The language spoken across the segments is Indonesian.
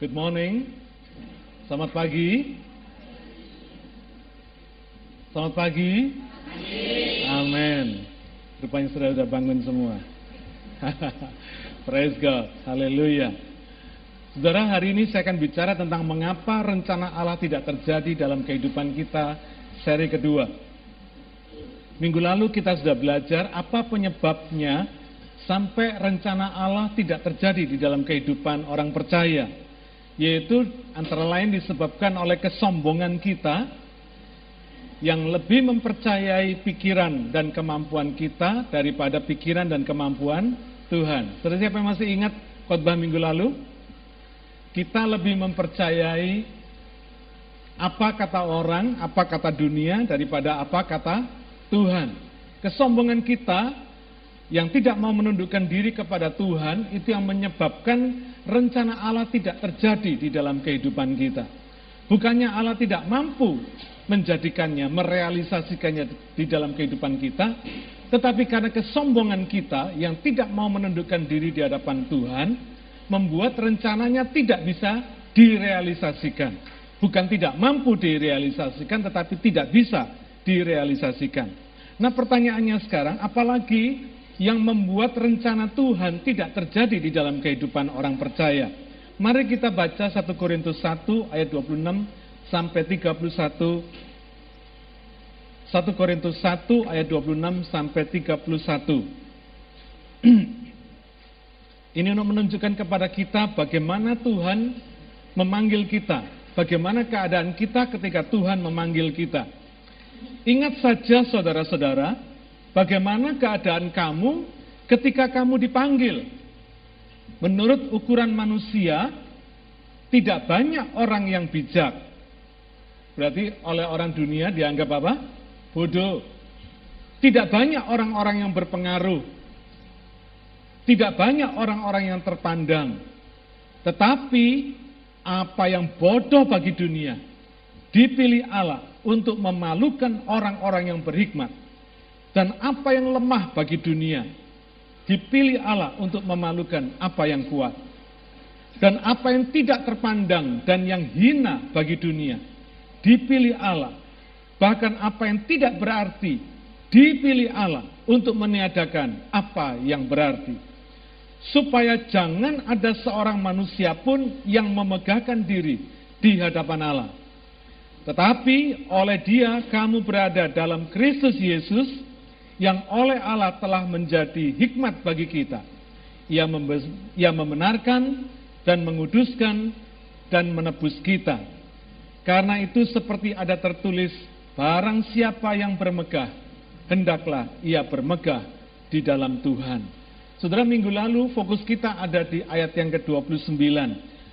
Good morning. Selamat pagi. Selamat pagi. Amin. Rupanya sudah sudah bangun semua. Praise God. Haleluya. Saudara, hari ini saya akan bicara tentang mengapa rencana Allah tidak terjadi dalam kehidupan kita seri kedua. Minggu lalu kita sudah belajar apa penyebabnya sampai rencana Allah tidak terjadi di dalam kehidupan orang percaya. Yaitu antara lain disebabkan oleh kesombongan kita yang lebih mempercayai pikiran dan kemampuan kita daripada pikiran dan kemampuan Tuhan. Saudara siapa yang masih ingat khotbah minggu lalu? Kita lebih mempercayai apa kata orang, apa kata dunia daripada apa kata Tuhan. Kesombongan kita yang tidak mau menundukkan diri kepada Tuhan itu yang menyebabkan rencana Allah tidak terjadi di dalam kehidupan kita. Bukannya Allah tidak mampu menjadikannya, merealisasikannya di dalam kehidupan kita, tetapi karena kesombongan kita yang tidak mau menundukkan diri di hadapan Tuhan, membuat rencananya tidak bisa direalisasikan. Bukan tidak mampu direalisasikan, tetapi tidak bisa direalisasikan. Nah pertanyaannya sekarang, apalagi yang membuat rencana Tuhan tidak terjadi di dalam kehidupan orang percaya? Mari kita baca 1 Korintus 1 ayat 26 sampai 31 1 Korintus 1 ayat 26 sampai 31. Ini untuk menunjukkan kepada kita bagaimana Tuhan memanggil kita, bagaimana keadaan kita ketika Tuhan memanggil kita. Ingat saja saudara-saudara, bagaimana keadaan kamu ketika kamu dipanggil. Menurut ukuran manusia, tidak banyak orang yang bijak. Berarti oleh orang dunia dianggap apa? Bodoh. Tidak banyak orang-orang yang berpengaruh tidak banyak orang-orang yang terpandang. Tetapi apa yang bodoh bagi dunia dipilih Allah untuk memalukan orang-orang yang berhikmat. Dan apa yang lemah bagi dunia dipilih Allah untuk memalukan apa yang kuat. Dan apa yang tidak terpandang dan yang hina bagi dunia dipilih Allah. Bahkan apa yang tidak berarti dipilih Allah untuk meniadakan apa yang berarti supaya jangan ada seorang manusia pun yang memegahkan diri di hadapan Allah. Tetapi oleh dia kamu berada dalam Kristus Yesus yang oleh Allah telah menjadi hikmat bagi kita. Ia, ia membenarkan dan menguduskan dan menebus kita. Karena itu seperti ada tertulis, barang siapa yang bermegah, hendaklah ia bermegah di dalam Tuhan. Saudara minggu lalu fokus kita ada di ayat yang ke-29.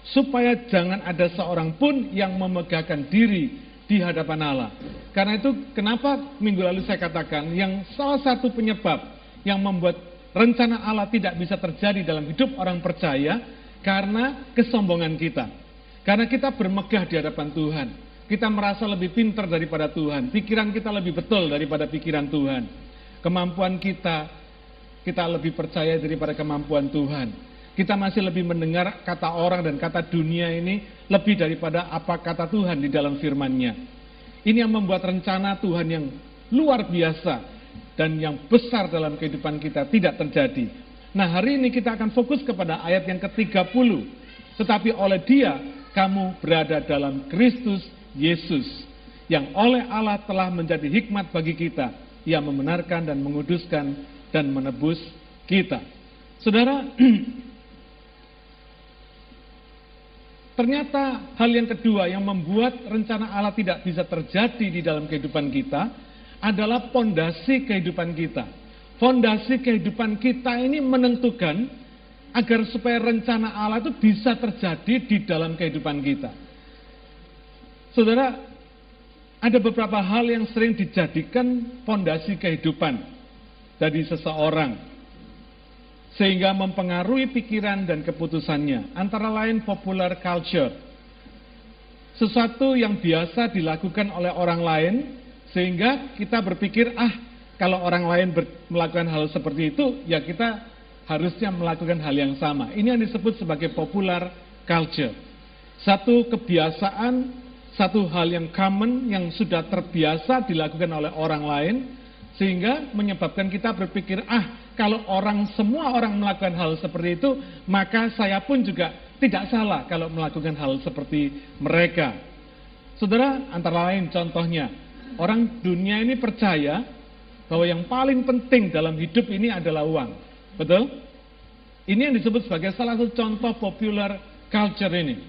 Supaya jangan ada seorang pun yang memegahkan diri di hadapan Allah. Karena itu kenapa minggu lalu saya katakan yang salah satu penyebab yang membuat rencana Allah tidak bisa terjadi dalam hidup orang percaya karena kesombongan kita. Karena kita bermegah di hadapan Tuhan. Kita merasa lebih pintar daripada Tuhan. Pikiran kita lebih betul daripada pikiran Tuhan. Kemampuan kita, kita lebih percaya daripada kemampuan Tuhan. Kita masih lebih mendengar kata orang dan kata dunia ini lebih daripada apa kata Tuhan di dalam firman-Nya. Ini yang membuat rencana Tuhan yang luar biasa dan yang besar dalam kehidupan kita tidak terjadi. Nah hari ini kita akan fokus kepada ayat yang ke-30. Tetapi oleh dia kamu berada dalam Kristus Yesus. Yang oleh Allah telah menjadi hikmat bagi kita. Ia membenarkan dan menguduskan dan menebus kita. Saudara, ternyata hal yang kedua yang membuat rencana Allah tidak bisa terjadi di dalam kehidupan kita adalah fondasi kehidupan kita. Fondasi kehidupan kita ini menentukan agar supaya rencana Allah itu bisa terjadi di dalam kehidupan kita. Saudara, ada beberapa hal yang sering dijadikan fondasi kehidupan dari seseorang sehingga mempengaruhi pikiran dan keputusannya antara lain popular culture. Sesuatu yang biasa dilakukan oleh orang lain sehingga kita berpikir ah kalau orang lain melakukan hal seperti itu ya kita harusnya melakukan hal yang sama. Ini yang disebut sebagai popular culture. Satu kebiasaan, satu hal yang common yang sudah terbiasa dilakukan oleh orang lain, sehingga menyebabkan kita berpikir, ah kalau orang semua orang melakukan hal seperti itu, maka saya pun juga tidak salah kalau melakukan hal seperti mereka. Saudara, antara lain contohnya, orang dunia ini percaya bahwa yang paling penting dalam hidup ini adalah uang. Betul? Ini yang disebut sebagai salah satu contoh popular culture ini.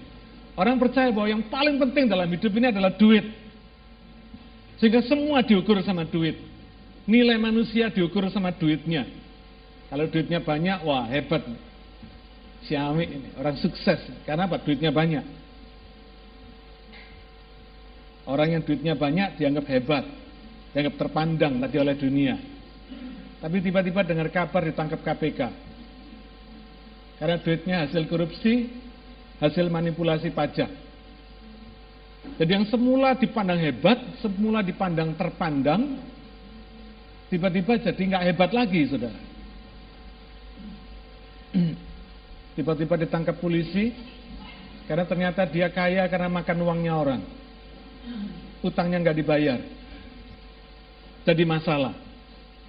Orang percaya bahwa yang paling penting dalam hidup ini adalah duit. Sehingga semua diukur sama duit. Nilai manusia diukur sama duitnya. Kalau duitnya banyak, wah hebat. Xiaomi ini, orang sukses. Karena apa? Duitnya banyak. Orang yang duitnya banyak dianggap hebat. Dianggap terpandang tadi oleh dunia. Tapi tiba-tiba dengar kabar ditangkap KPK. Karena duitnya hasil korupsi, hasil manipulasi pajak. Jadi yang semula dipandang hebat, semula dipandang terpandang, tiba-tiba jadi nggak hebat lagi, saudara. Tiba-tiba ditangkap polisi, karena ternyata dia kaya karena makan uangnya orang. Utangnya nggak dibayar. Jadi masalah.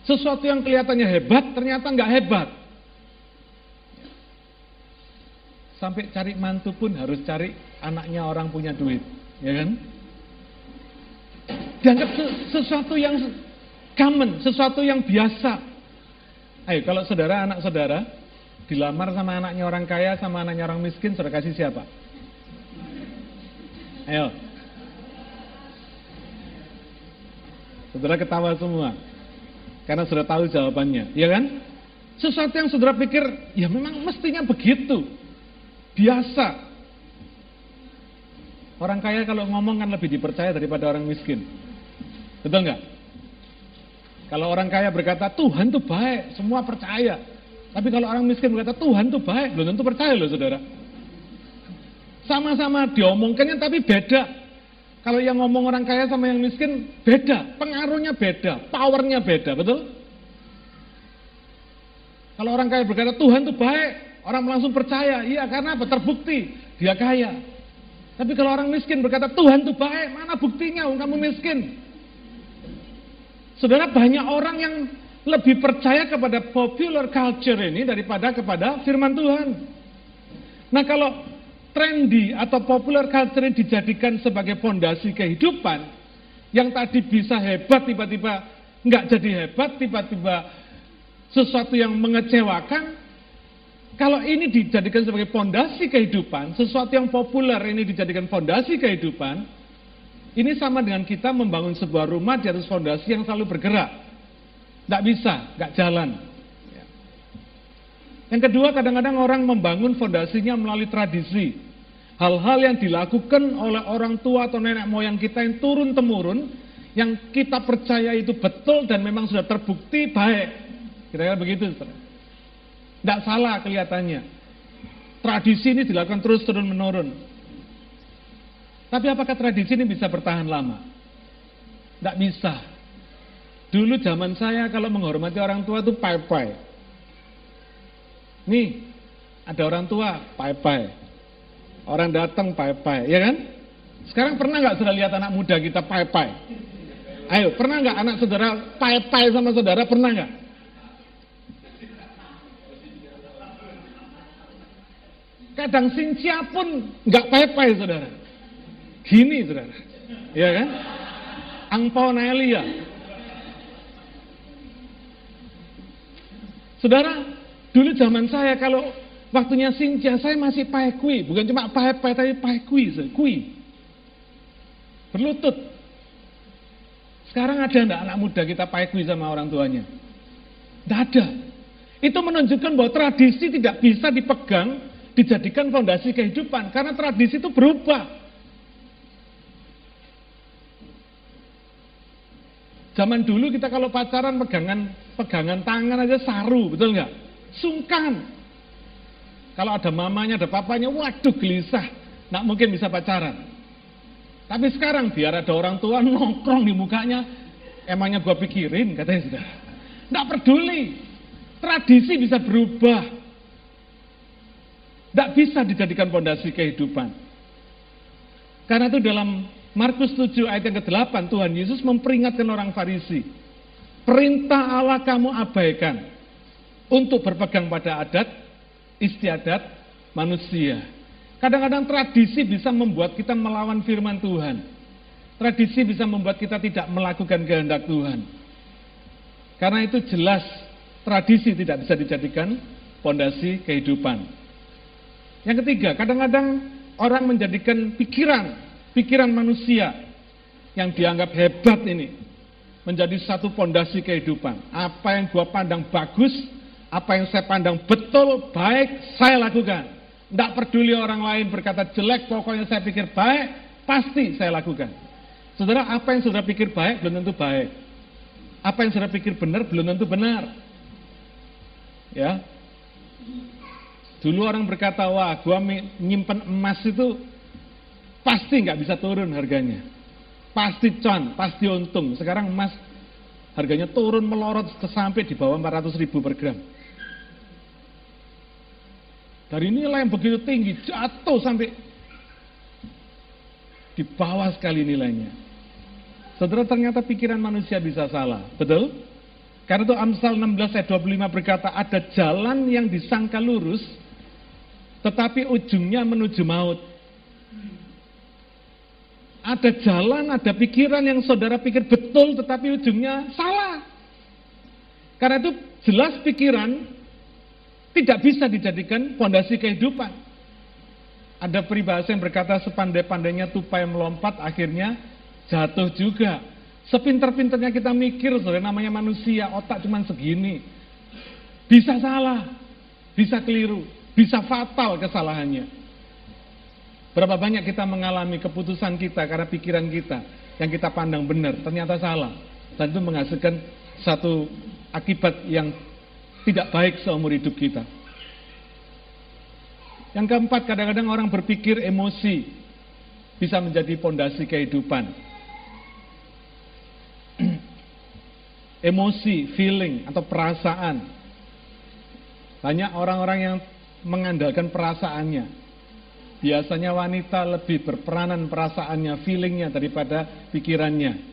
Sesuatu yang kelihatannya hebat, ternyata nggak hebat. Sampai cari mantu pun harus cari anaknya orang punya duit, ya kan? Dianggap sesuatu yang common, sesuatu yang biasa. Ayo, kalau saudara, anak saudara, dilamar sama anaknya orang kaya, sama anaknya orang miskin, saudara kasih siapa? Ayo. Saudara ketawa semua. Karena sudah tahu jawabannya, ya kan? Sesuatu yang saudara pikir, ya memang mestinya begitu. Biasa. Orang kaya kalau ngomong kan lebih dipercaya daripada orang miskin. Betul nggak? Kalau orang kaya berkata Tuhan tuh baik, semua percaya. Tapi kalau orang miskin berkata Tuhan tuh baik, belum tentu percaya loh saudara. Sama-sama diomongkannya tapi beda. Kalau yang ngomong orang kaya sama yang miskin beda, pengaruhnya beda, powernya beda, betul? Kalau orang kaya berkata Tuhan tuh baik, Orang langsung percaya, iya karena apa? Terbukti dia kaya. Tapi kalau orang miskin berkata Tuhan itu baik, mana buktinya? Kamu miskin. Saudara banyak orang yang lebih percaya kepada popular culture ini daripada kepada firman Tuhan. Nah kalau trendy atau popular culture ini dijadikan sebagai fondasi kehidupan, yang tadi bisa hebat tiba-tiba nggak jadi hebat, tiba-tiba sesuatu yang mengecewakan, kalau ini dijadikan sebagai fondasi kehidupan, sesuatu yang populer ini dijadikan fondasi kehidupan, ini sama dengan kita membangun sebuah rumah di atas fondasi yang selalu bergerak. Tidak bisa, nggak jalan. Ya. Yang kedua, kadang-kadang orang membangun fondasinya melalui tradisi. Hal-hal yang dilakukan oleh orang tua atau nenek moyang kita yang turun-temurun, yang kita percaya itu betul dan memang sudah terbukti baik. Kira-kira begitu. Tidak salah kelihatannya. Tradisi ini dilakukan terus turun menurun. Tapi apakah tradisi ini bisa bertahan lama? Tidak bisa. Dulu zaman saya kalau menghormati orang tua itu pai-pai. Nih, ada orang tua pai-pai. Orang datang pai-pai, ya kan? Sekarang pernah nggak sudah lihat anak muda kita pai-pai? Ayo, pernah nggak anak saudara pai-pai sama saudara? Pernah nggak? Kadang sincia pun nggak pepe saudara. Gini saudara. Ya kan? Angpau Nelia. Saudara, dulu zaman saya kalau waktunya sincia saya masih pakai kui, bukan cuma pakai tapi pakai kui, kui. Berlutut. Sekarang ada enggak anak muda kita pakai kui sama orang tuanya? Tidak ada. Itu menunjukkan bahwa tradisi tidak bisa dipegang dijadikan fondasi kehidupan karena tradisi itu berubah. Zaman dulu kita kalau pacaran pegangan pegangan tangan aja saru, betul nggak? Sungkan. Kalau ada mamanya, ada papanya, waduh gelisah, nggak mungkin bisa pacaran. Tapi sekarang biar ada orang tua nongkrong di mukanya, emangnya gua pikirin, katanya sudah. Nggak peduli, tradisi bisa berubah. Tidak bisa dijadikan fondasi kehidupan. Karena itu dalam Markus 7 ayat yang ke-8 Tuhan Yesus memperingatkan orang Farisi. Perintah Allah kamu abaikan untuk berpegang pada adat istiadat manusia. Kadang-kadang tradisi bisa membuat kita melawan firman Tuhan. Tradisi bisa membuat kita tidak melakukan kehendak Tuhan. Karena itu jelas tradisi tidak bisa dijadikan pondasi kehidupan. Yang ketiga, kadang-kadang orang menjadikan pikiran, pikiran manusia yang dianggap hebat ini menjadi satu pondasi kehidupan. Apa yang gua pandang bagus, apa yang saya pandang betul, baik, saya lakukan. Tidak peduli orang lain berkata jelek, pokoknya saya pikir baik, pasti saya lakukan. Saudara, apa yang saudara pikir baik belum tentu baik. Apa yang saudara pikir benar belum tentu benar. Ya. Dulu orang berkata, wah gua nyimpen emas itu pasti nggak bisa turun harganya. Pasti con, pasti untung. Sekarang emas harganya turun melorot sampai di bawah 400 ribu per gram. Dari nilai yang begitu tinggi jatuh sampai di bawah sekali nilainya. Saudara ternyata pikiran manusia bisa salah, betul? Karena itu Amsal 16 ayat 25 berkata ada jalan yang disangka lurus tetapi ujungnya menuju maut. Ada jalan, ada pikiran yang saudara pikir betul tetapi ujungnya salah. Karena itu jelas pikiran tidak bisa dijadikan pondasi kehidupan. Ada peribahasa yang berkata sepandai-pandainya tupai melompat akhirnya jatuh juga. Sepinter-pinternya kita mikir, saudara namanya manusia, otak cuma segini. Bisa salah, bisa keliru, bisa fatal kesalahannya. Berapa banyak kita mengalami keputusan kita karena pikiran kita yang kita pandang benar, ternyata salah. Dan itu menghasilkan satu akibat yang tidak baik seumur hidup kita. Yang keempat, kadang-kadang orang berpikir emosi bisa menjadi pondasi kehidupan. emosi, feeling, atau perasaan. Banyak orang-orang yang mengandalkan perasaannya. Biasanya wanita lebih berperanan perasaannya, feelingnya daripada pikirannya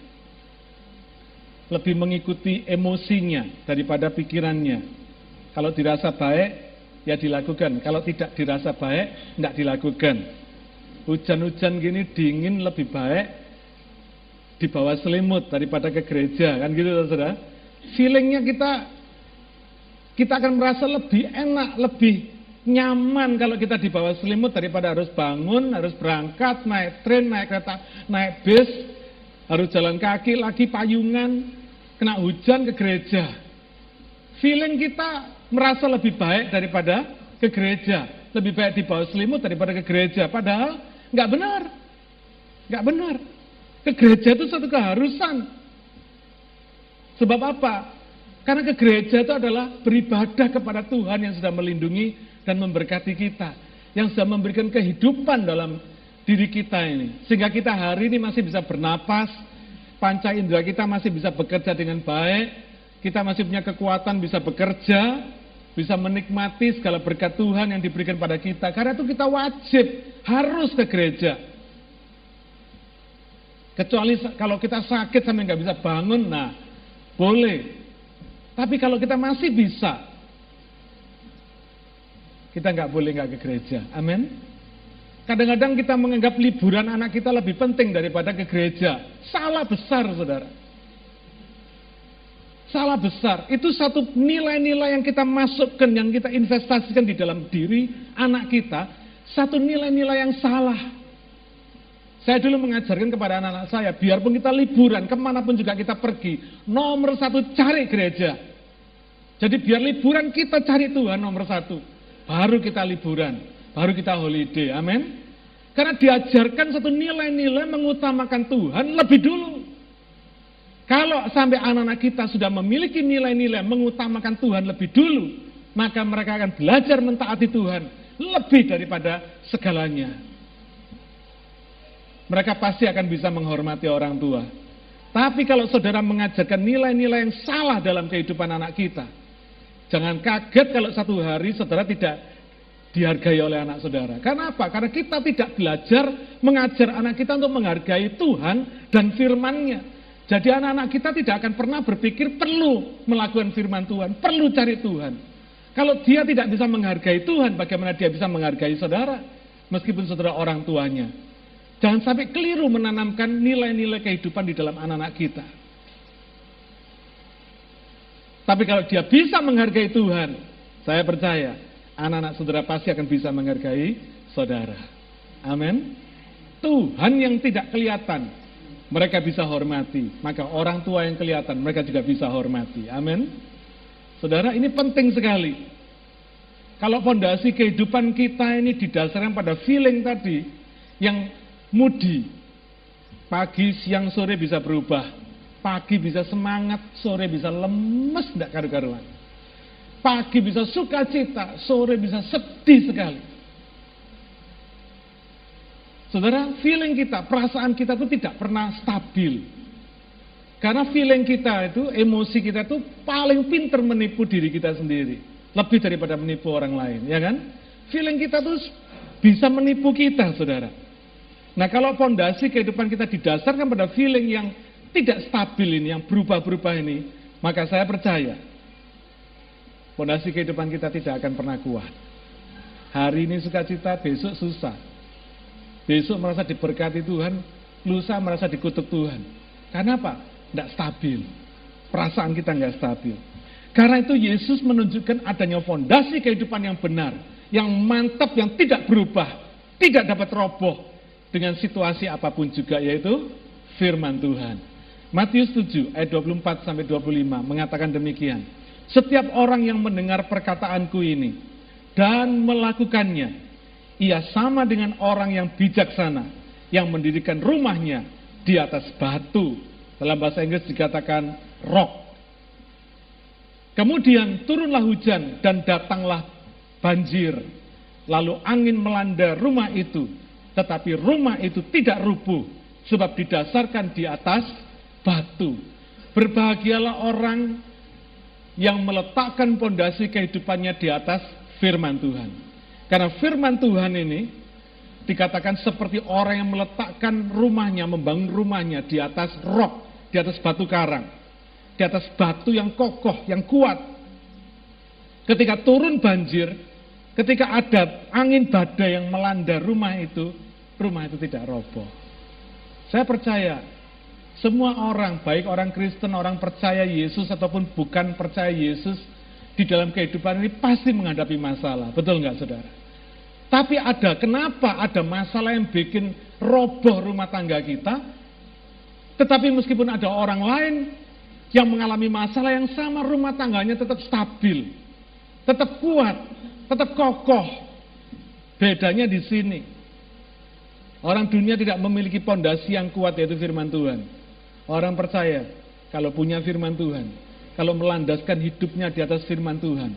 lebih mengikuti emosinya daripada pikirannya. Kalau dirasa baik, ya dilakukan. Kalau tidak dirasa baik, tidak dilakukan. Hujan-hujan gini dingin lebih baik di bawah selimut daripada ke gereja, kan gitu saudara. Feelingnya kita kita akan merasa lebih enak, lebih nyaman kalau kita di bawah selimut daripada harus bangun, harus berangkat, naik tren, naik kereta, naik bis, harus jalan kaki, lagi payungan, kena hujan ke gereja. Feeling kita merasa lebih baik daripada ke gereja. Lebih baik di bawah selimut daripada ke gereja. Padahal nggak benar. Nggak benar. Ke gereja itu satu keharusan. Sebab apa? Karena ke gereja itu adalah beribadah kepada Tuhan yang sudah melindungi dan memberkati kita. Yang sudah memberikan kehidupan dalam diri kita ini. Sehingga kita hari ini masih bisa bernapas, panca indera kita masih bisa bekerja dengan baik, kita masih punya kekuatan bisa bekerja, bisa menikmati segala berkat Tuhan yang diberikan pada kita. Karena itu kita wajib harus ke gereja. Kecuali kalau kita sakit sampai nggak bisa bangun, nah boleh. Tapi kalau kita masih bisa, kita nggak boleh nggak ke gereja. Amin. Kadang-kadang kita menganggap liburan anak kita lebih penting daripada ke gereja. Salah besar, saudara. Salah besar. Itu satu nilai-nilai yang kita masukkan, yang kita investasikan di dalam diri anak kita. Satu nilai-nilai yang salah. Saya dulu mengajarkan kepada anak-anak saya, biarpun kita liburan, ke mana pun juga kita pergi, nomor satu cari gereja. Jadi biar liburan kita cari Tuhan nomor satu. Baru kita liburan baru kita holiday. Amin. Karena diajarkan satu nilai-nilai mengutamakan Tuhan lebih dulu. Kalau sampai anak-anak kita sudah memiliki nilai-nilai mengutamakan Tuhan lebih dulu, maka mereka akan belajar mentaati Tuhan lebih daripada segalanya. Mereka pasti akan bisa menghormati orang tua. Tapi kalau saudara mengajarkan nilai-nilai yang salah dalam kehidupan anak kita, jangan kaget kalau satu hari saudara tidak dihargai oleh anak saudara. Karena apa? Karena kita tidak belajar mengajar anak kita untuk menghargai Tuhan dan firman-Nya. Jadi anak-anak kita tidak akan pernah berpikir perlu melakukan firman Tuhan, perlu cari Tuhan. Kalau dia tidak bisa menghargai Tuhan, bagaimana dia bisa menghargai saudara? Meskipun saudara orang tuanya. Jangan sampai keliru menanamkan nilai-nilai kehidupan di dalam anak-anak kita. Tapi kalau dia bisa menghargai Tuhan, saya percaya anak-anak saudara pasti akan bisa menghargai saudara. Amin. Tuhan yang tidak kelihatan, mereka bisa hormati. Maka orang tua yang kelihatan, mereka juga bisa hormati. Amin. Saudara, ini penting sekali. Kalau fondasi kehidupan kita ini didasarkan pada feeling tadi, yang mudi, pagi, siang, sore bisa berubah. Pagi bisa semangat, sore bisa lemes, tidak karu-karuan. Pagi bisa sukacita, sore bisa sedih sekali. Saudara, feeling kita, perasaan kita itu tidak pernah stabil. Karena feeling kita itu, emosi kita itu paling pinter menipu diri kita sendiri. Lebih daripada menipu orang lain, ya kan? Feeling kita tuh bisa menipu kita, saudara. Nah kalau fondasi kehidupan kita didasarkan pada feeling yang tidak stabil ini, yang berubah-berubah ini, maka saya percaya fondasi kehidupan kita tidak akan pernah kuat. Hari ini sukacita, besok susah. Besok merasa diberkati Tuhan, lusa merasa dikutuk Tuhan. Karena apa? Tidak stabil. Perasaan kita nggak stabil. Karena itu Yesus menunjukkan adanya fondasi kehidupan yang benar, yang mantap, yang tidak berubah, tidak dapat roboh dengan situasi apa pun juga, yaitu firman Tuhan. Matius 7 ayat 24 sampai 25 mengatakan demikian. Setiap orang yang mendengar perkataanku ini dan melakukannya, ia sama dengan orang yang bijaksana yang mendirikan rumahnya di atas batu. Dalam bahasa Inggris dikatakan rock. Kemudian turunlah hujan dan datanglah banjir. Lalu angin melanda rumah itu, tetapi rumah itu tidak rubuh sebab didasarkan di atas batu. Berbahagialah orang yang meletakkan pondasi kehidupannya di atas firman Tuhan. Karena firman Tuhan ini dikatakan seperti orang yang meletakkan rumahnya, membangun rumahnya di atas rok, di atas batu karang, di atas batu yang kokoh, yang kuat. Ketika turun banjir, ketika ada angin badai yang melanda rumah itu, rumah itu tidak roboh. Saya percaya semua orang, baik orang Kristen, orang percaya Yesus ataupun bukan percaya Yesus, di dalam kehidupan ini pasti menghadapi masalah. Betul nggak saudara? Tapi ada, kenapa ada masalah yang bikin roboh rumah tangga kita? Tetapi meskipun ada orang lain yang mengalami masalah yang sama, rumah tangganya tetap stabil, tetap kuat, tetap kokoh. Bedanya di sini. Orang dunia tidak memiliki pondasi yang kuat yaitu firman Tuhan. Orang percaya kalau punya firman Tuhan, kalau melandaskan hidupnya di atas firman Tuhan,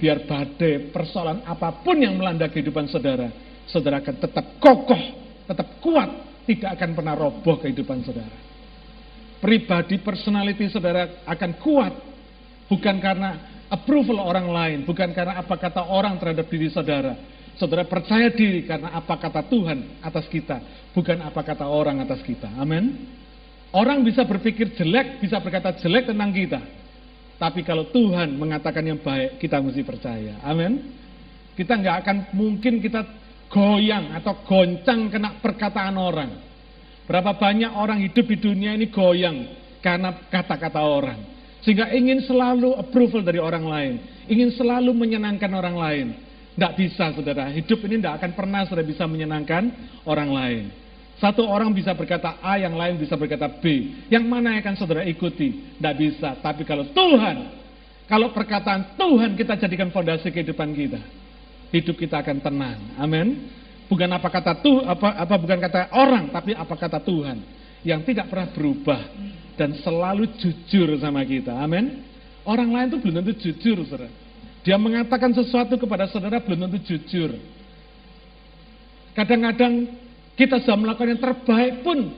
biar badai persoalan apa pun yang melanda kehidupan saudara, saudara akan tetap kokoh, tetap kuat, tidak akan pernah roboh kehidupan saudara. Pribadi, personality saudara akan kuat, bukan karena approval orang lain, bukan karena apa kata orang terhadap diri saudara. Saudara percaya diri karena apa kata Tuhan atas kita, bukan apa kata orang atas kita. Amin. Orang bisa berpikir jelek, bisa berkata jelek tentang kita. Tapi kalau Tuhan mengatakan yang baik, kita mesti percaya. Amin. Kita nggak akan mungkin kita goyang atau goncang kena perkataan orang. Berapa banyak orang hidup di dunia ini goyang karena kata-kata orang. Sehingga ingin selalu approval dari orang lain. Ingin selalu menyenangkan orang lain. Tidak bisa saudara, hidup ini tidak akan pernah sudah bisa menyenangkan orang lain. Satu orang bisa berkata A, yang lain bisa berkata B. Yang mana yang akan saudara ikuti? Tidak bisa. Tapi kalau Tuhan, kalau perkataan Tuhan kita jadikan fondasi kehidupan kita, hidup kita akan tenang. Amin. Bukan apa kata tuh, apa, apa bukan kata orang, tapi apa kata Tuhan yang tidak pernah berubah dan selalu jujur sama kita. Amin. Orang lain itu belum tentu jujur, saudara. Dia mengatakan sesuatu kepada saudara belum tentu jujur. Kadang-kadang kita sudah melakukan yang terbaik pun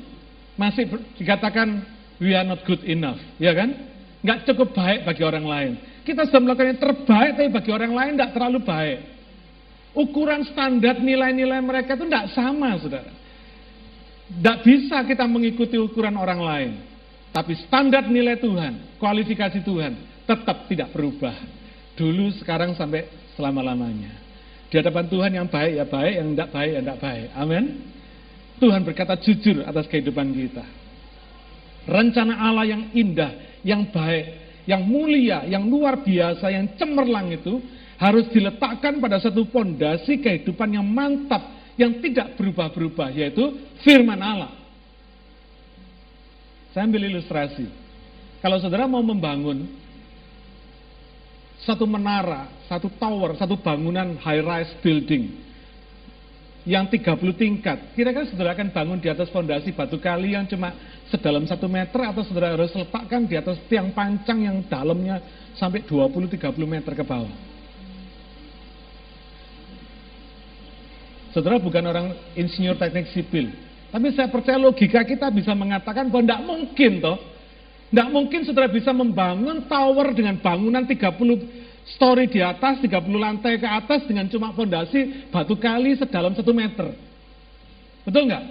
masih dikatakan we are not good enough, ya kan? Nggak cukup baik bagi orang lain. Kita sudah melakukan yang terbaik, tapi bagi orang lain tidak terlalu baik. Ukuran standar nilai-nilai mereka itu tidak sama, saudara. Tidak bisa kita mengikuti ukuran orang lain. Tapi standar nilai Tuhan, kualifikasi Tuhan, tetap tidak berubah. Dulu, sekarang, sampai selama-lamanya. Di hadapan Tuhan yang baik ya baik, yang tidak baik ya tidak baik. Amin. Tuhan berkata jujur atas kehidupan kita. Rencana Allah yang indah, yang baik, yang mulia, yang luar biasa, yang cemerlang itu harus diletakkan pada satu pondasi kehidupan yang mantap, yang tidak berubah-berubah, yaitu firman Allah. Saya ambil ilustrasi. Kalau saudara mau membangun satu menara, satu tower, satu bangunan high-rise building yang 30 tingkat, kira-kira saudara akan bangun di atas fondasi batu kali yang cuma sedalam satu meter atau saudara harus letakkan di atas tiang pancang yang dalamnya sampai 20-30 meter ke bawah. Saudara bukan orang insinyur teknik sipil. Tapi saya percaya logika kita bisa mengatakan bahwa tidak mungkin toh. Tidak mungkin saudara bisa membangun tower dengan bangunan 30 story di atas, 30 lantai ke atas dengan cuma fondasi batu kali sedalam 1 meter. Betul nggak?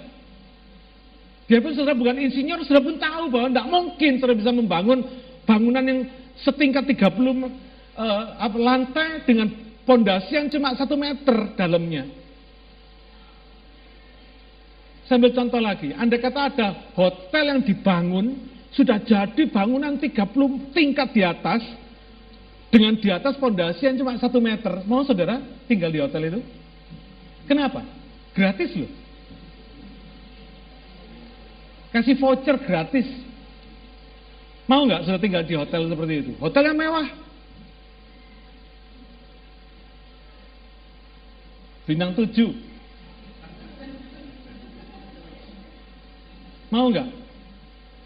Biarpun saudara bukan insinyur, saudara pun tahu bahwa tidak mungkin saudara bisa membangun bangunan yang setingkat 30 uh, lantai dengan fondasi yang cuma 1 meter dalamnya. Sambil contoh lagi, Anda kata ada hotel yang dibangun, sudah jadi bangunan 30 tingkat di atas, dengan di atas fondasi yang cuma satu meter. Mau saudara tinggal di hotel itu? Kenapa? Gratis loh. Kasih voucher gratis. Mau nggak sudah tinggal di hotel seperti itu? Hotel yang mewah. Bintang tujuh. Mau nggak?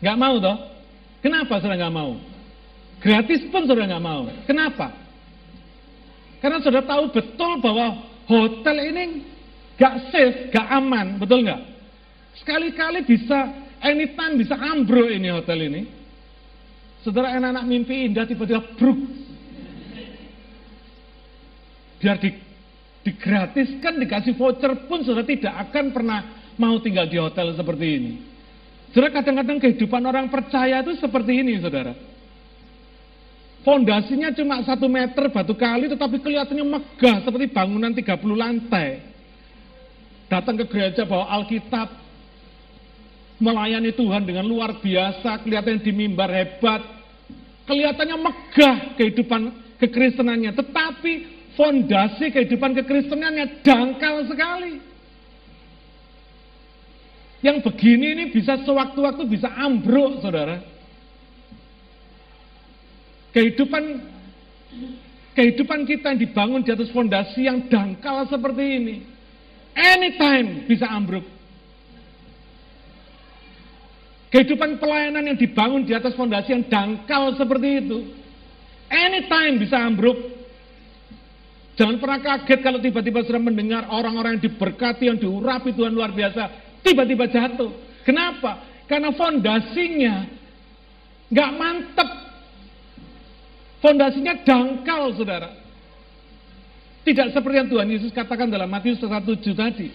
Nggak mau toh? Kenapa saudara nggak mau? Gratis pun saudara nggak mau. Kenapa? Karena saudara tahu betul bahwa hotel ini nggak safe, nggak aman, betul nggak? Sekali-kali bisa, anytime bisa ambruk ini hotel ini. Saudara enak-enak mimpi indah tiba-tiba bruk. Biar di, digratiskan, dikasih voucher pun saudara tidak akan pernah mau tinggal di hotel seperti ini. Saudara kadang-kadang kehidupan orang percaya itu seperti ini saudara. Fondasinya cuma satu meter batu kali tetapi kelihatannya megah seperti bangunan 30 lantai. Datang ke gereja bawa Alkitab, melayani Tuhan dengan luar biasa, kelihatannya di mimbar hebat, kelihatannya megah kehidupan kekristenannya, tetapi fondasi kehidupan kekristenannya dangkal sekali. Yang begini ini bisa sewaktu-waktu bisa ambruk, saudara. Kehidupan kehidupan kita yang dibangun di atas fondasi yang dangkal seperti ini. Anytime bisa ambruk. Kehidupan pelayanan yang dibangun di atas fondasi yang dangkal seperti itu. Anytime bisa ambruk. Jangan pernah kaget kalau tiba-tiba sudah mendengar orang-orang yang diberkati, yang diurapi Tuhan luar biasa tiba-tiba jatuh. Kenapa? Karena fondasinya nggak mantep. Fondasinya dangkal, saudara. Tidak seperti yang Tuhan Yesus katakan dalam Matius 1.7 tadi.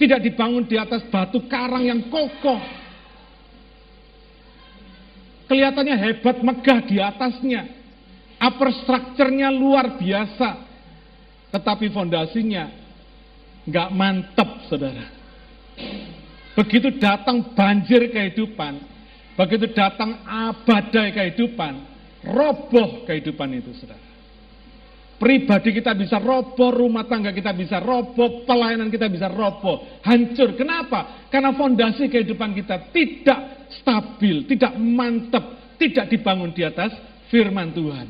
Tidak dibangun di atas batu karang yang kokoh. Kelihatannya hebat, megah di atasnya. Upper structure-nya luar biasa. Tetapi fondasinya nggak mantep, saudara. Begitu datang banjir kehidupan, begitu datang badai kehidupan, roboh kehidupan itu, saudara. Pribadi kita bisa roboh, rumah tangga kita bisa roboh, pelayanan kita bisa roboh, hancur. Kenapa? Karena fondasi kehidupan kita tidak stabil, tidak mantap, tidak dibangun di atas firman Tuhan.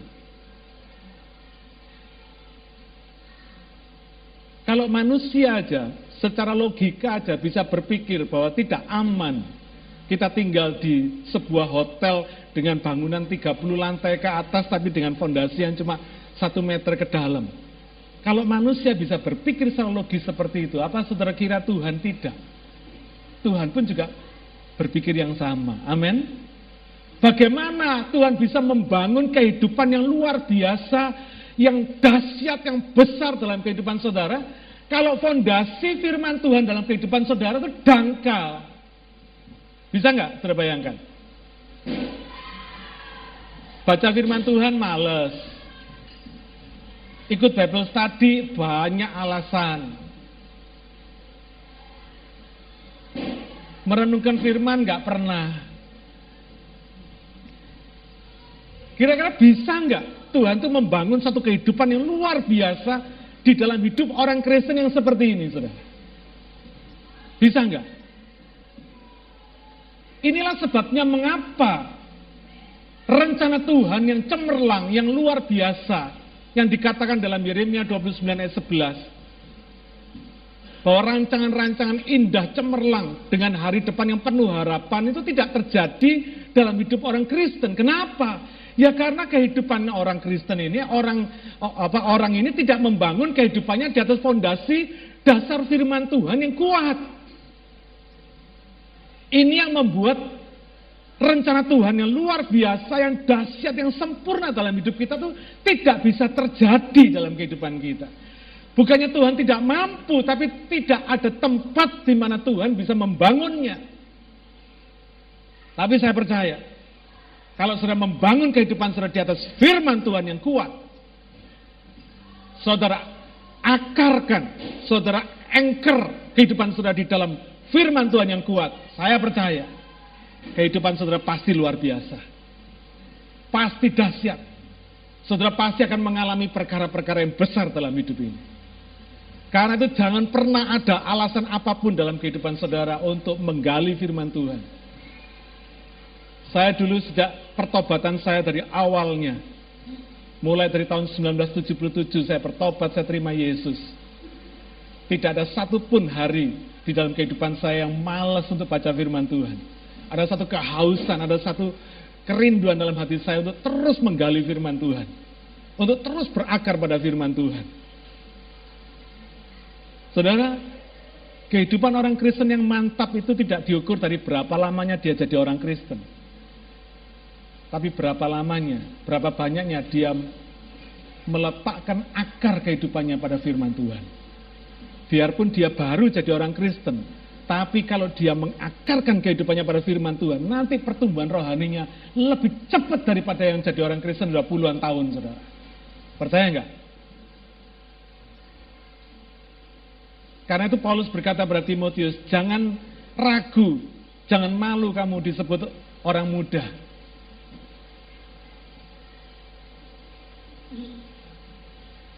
Kalau manusia aja secara logika aja bisa berpikir bahwa tidak aman kita tinggal di sebuah hotel dengan bangunan 30 lantai ke atas tapi dengan fondasi yang cuma satu meter ke dalam. Kalau manusia bisa berpikir secara logis seperti itu, apa saudara kira Tuhan tidak? Tuhan pun juga berpikir yang sama. Amin. Bagaimana Tuhan bisa membangun kehidupan yang luar biasa yang dahsyat, yang besar dalam kehidupan saudara, kalau fondasi firman Tuhan dalam kehidupan saudara itu dangkal. Bisa nggak terbayangkan? Baca firman Tuhan males. Ikut Bible study banyak alasan. Merenungkan firman nggak pernah. Kira-kira bisa nggak Tuhan tuh membangun satu kehidupan yang luar biasa di dalam hidup orang Kristen yang seperti ini, saudara? Bisa nggak? Inilah sebabnya mengapa rencana Tuhan yang cemerlang, yang luar biasa, yang dikatakan dalam Yeremia 29 ayat 11, bahwa rancangan-rancangan indah cemerlang dengan hari depan yang penuh harapan itu tidak terjadi dalam hidup orang Kristen. Kenapa? Ya karena kehidupan orang Kristen ini, orang apa orang ini tidak membangun kehidupannya di atas fondasi dasar firman Tuhan yang kuat. Ini yang membuat rencana Tuhan yang luar biasa, yang dahsyat, yang sempurna dalam hidup kita tuh tidak bisa terjadi dalam kehidupan kita. Bukannya Tuhan tidak mampu, tapi tidak ada tempat di mana Tuhan bisa membangunnya. Tapi saya percaya, kalau sudah membangun kehidupan saudara di atas firman Tuhan yang kuat, saudara akarkan, saudara anchor kehidupan saudara di dalam firman Tuhan yang kuat. Saya percaya, kehidupan saudara pasti luar biasa. Pasti dahsyat. Saudara pasti akan mengalami perkara-perkara yang besar dalam hidup ini. Karena itu jangan pernah ada alasan apa pun dalam kehidupan saudara untuk menggali firman Tuhan. Saya dulu sejak pertobatan saya dari awalnya, mulai dari tahun 1977 saya bertobat, saya terima Yesus. Tidak ada satupun hari di dalam kehidupan saya yang malas untuk baca firman Tuhan. Ada satu kehausan, ada satu kerinduan dalam hati saya untuk terus menggali firman Tuhan. Untuk terus berakar pada firman Tuhan. Saudara, kehidupan orang Kristen yang mantap itu tidak diukur dari berapa lamanya dia jadi orang Kristen. Tapi berapa lamanya, berapa banyaknya dia meletakkan akar kehidupannya pada firman Tuhan. Biarpun dia baru jadi orang Kristen, tapi kalau dia mengakarkan kehidupannya pada firman Tuhan, nanti pertumbuhan rohaninya lebih cepat daripada yang jadi orang Kristen sudah puluhan tahun, saudara. Percaya enggak? Karena itu Paulus berkata pada Timotius, jangan ragu, jangan malu kamu disebut orang muda.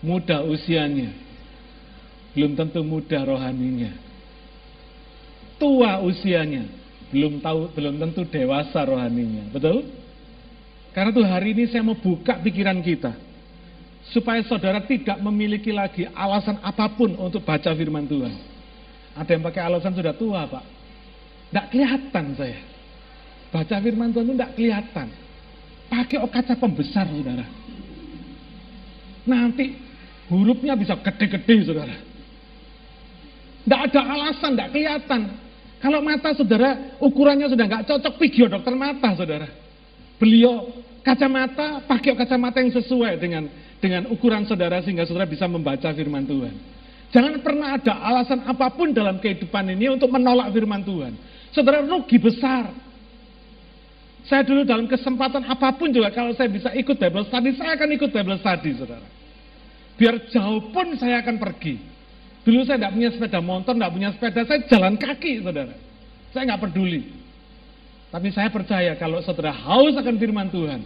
Muda usianya, belum tentu muda rohaninya tua usianya, belum tahu belum tentu dewasa rohaninya. Betul? Karena tuh hari ini saya mau buka pikiran kita supaya saudara tidak memiliki lagi alasan apa pun untuk baca firman Tuhan. Ada yang pakai alasan sudah tua, Pak. Tidak kelihatan saya. Baca firman Tuhan itu tidak kelihatan. Pakai kaca pembesar, saudara. Nanti hurufnya bisa gede-gede, saudara. Tidak ada alasan, tidak kelihatan. Kalau mata saudara ukurannya sudah nggak cocok, pergi dokter mata saudara. Beliau kacamata, pakai kacamata yang sesuai dengan dengan ukuran saudara sehingga saudara bisa membaca firman Tuhan. Jangan pernah ada alasan apa pun dalam kehidupan ini untuk menolak firman Tuhan. Saudara rugi besar. Saya dulu dalam kesempatan apa pun juga kalau saya bisa ikut Bible study, saya akan ikut Bible study, saudara. Biar jauh pun saya akan pergi. Dulu saya tidak punya sepeda motor, tidak punya sepeda, saya jalan kaki, saudara. Saya nggak peduli. Tapi saya percaya kalau saudara haus akan firman Tuhan,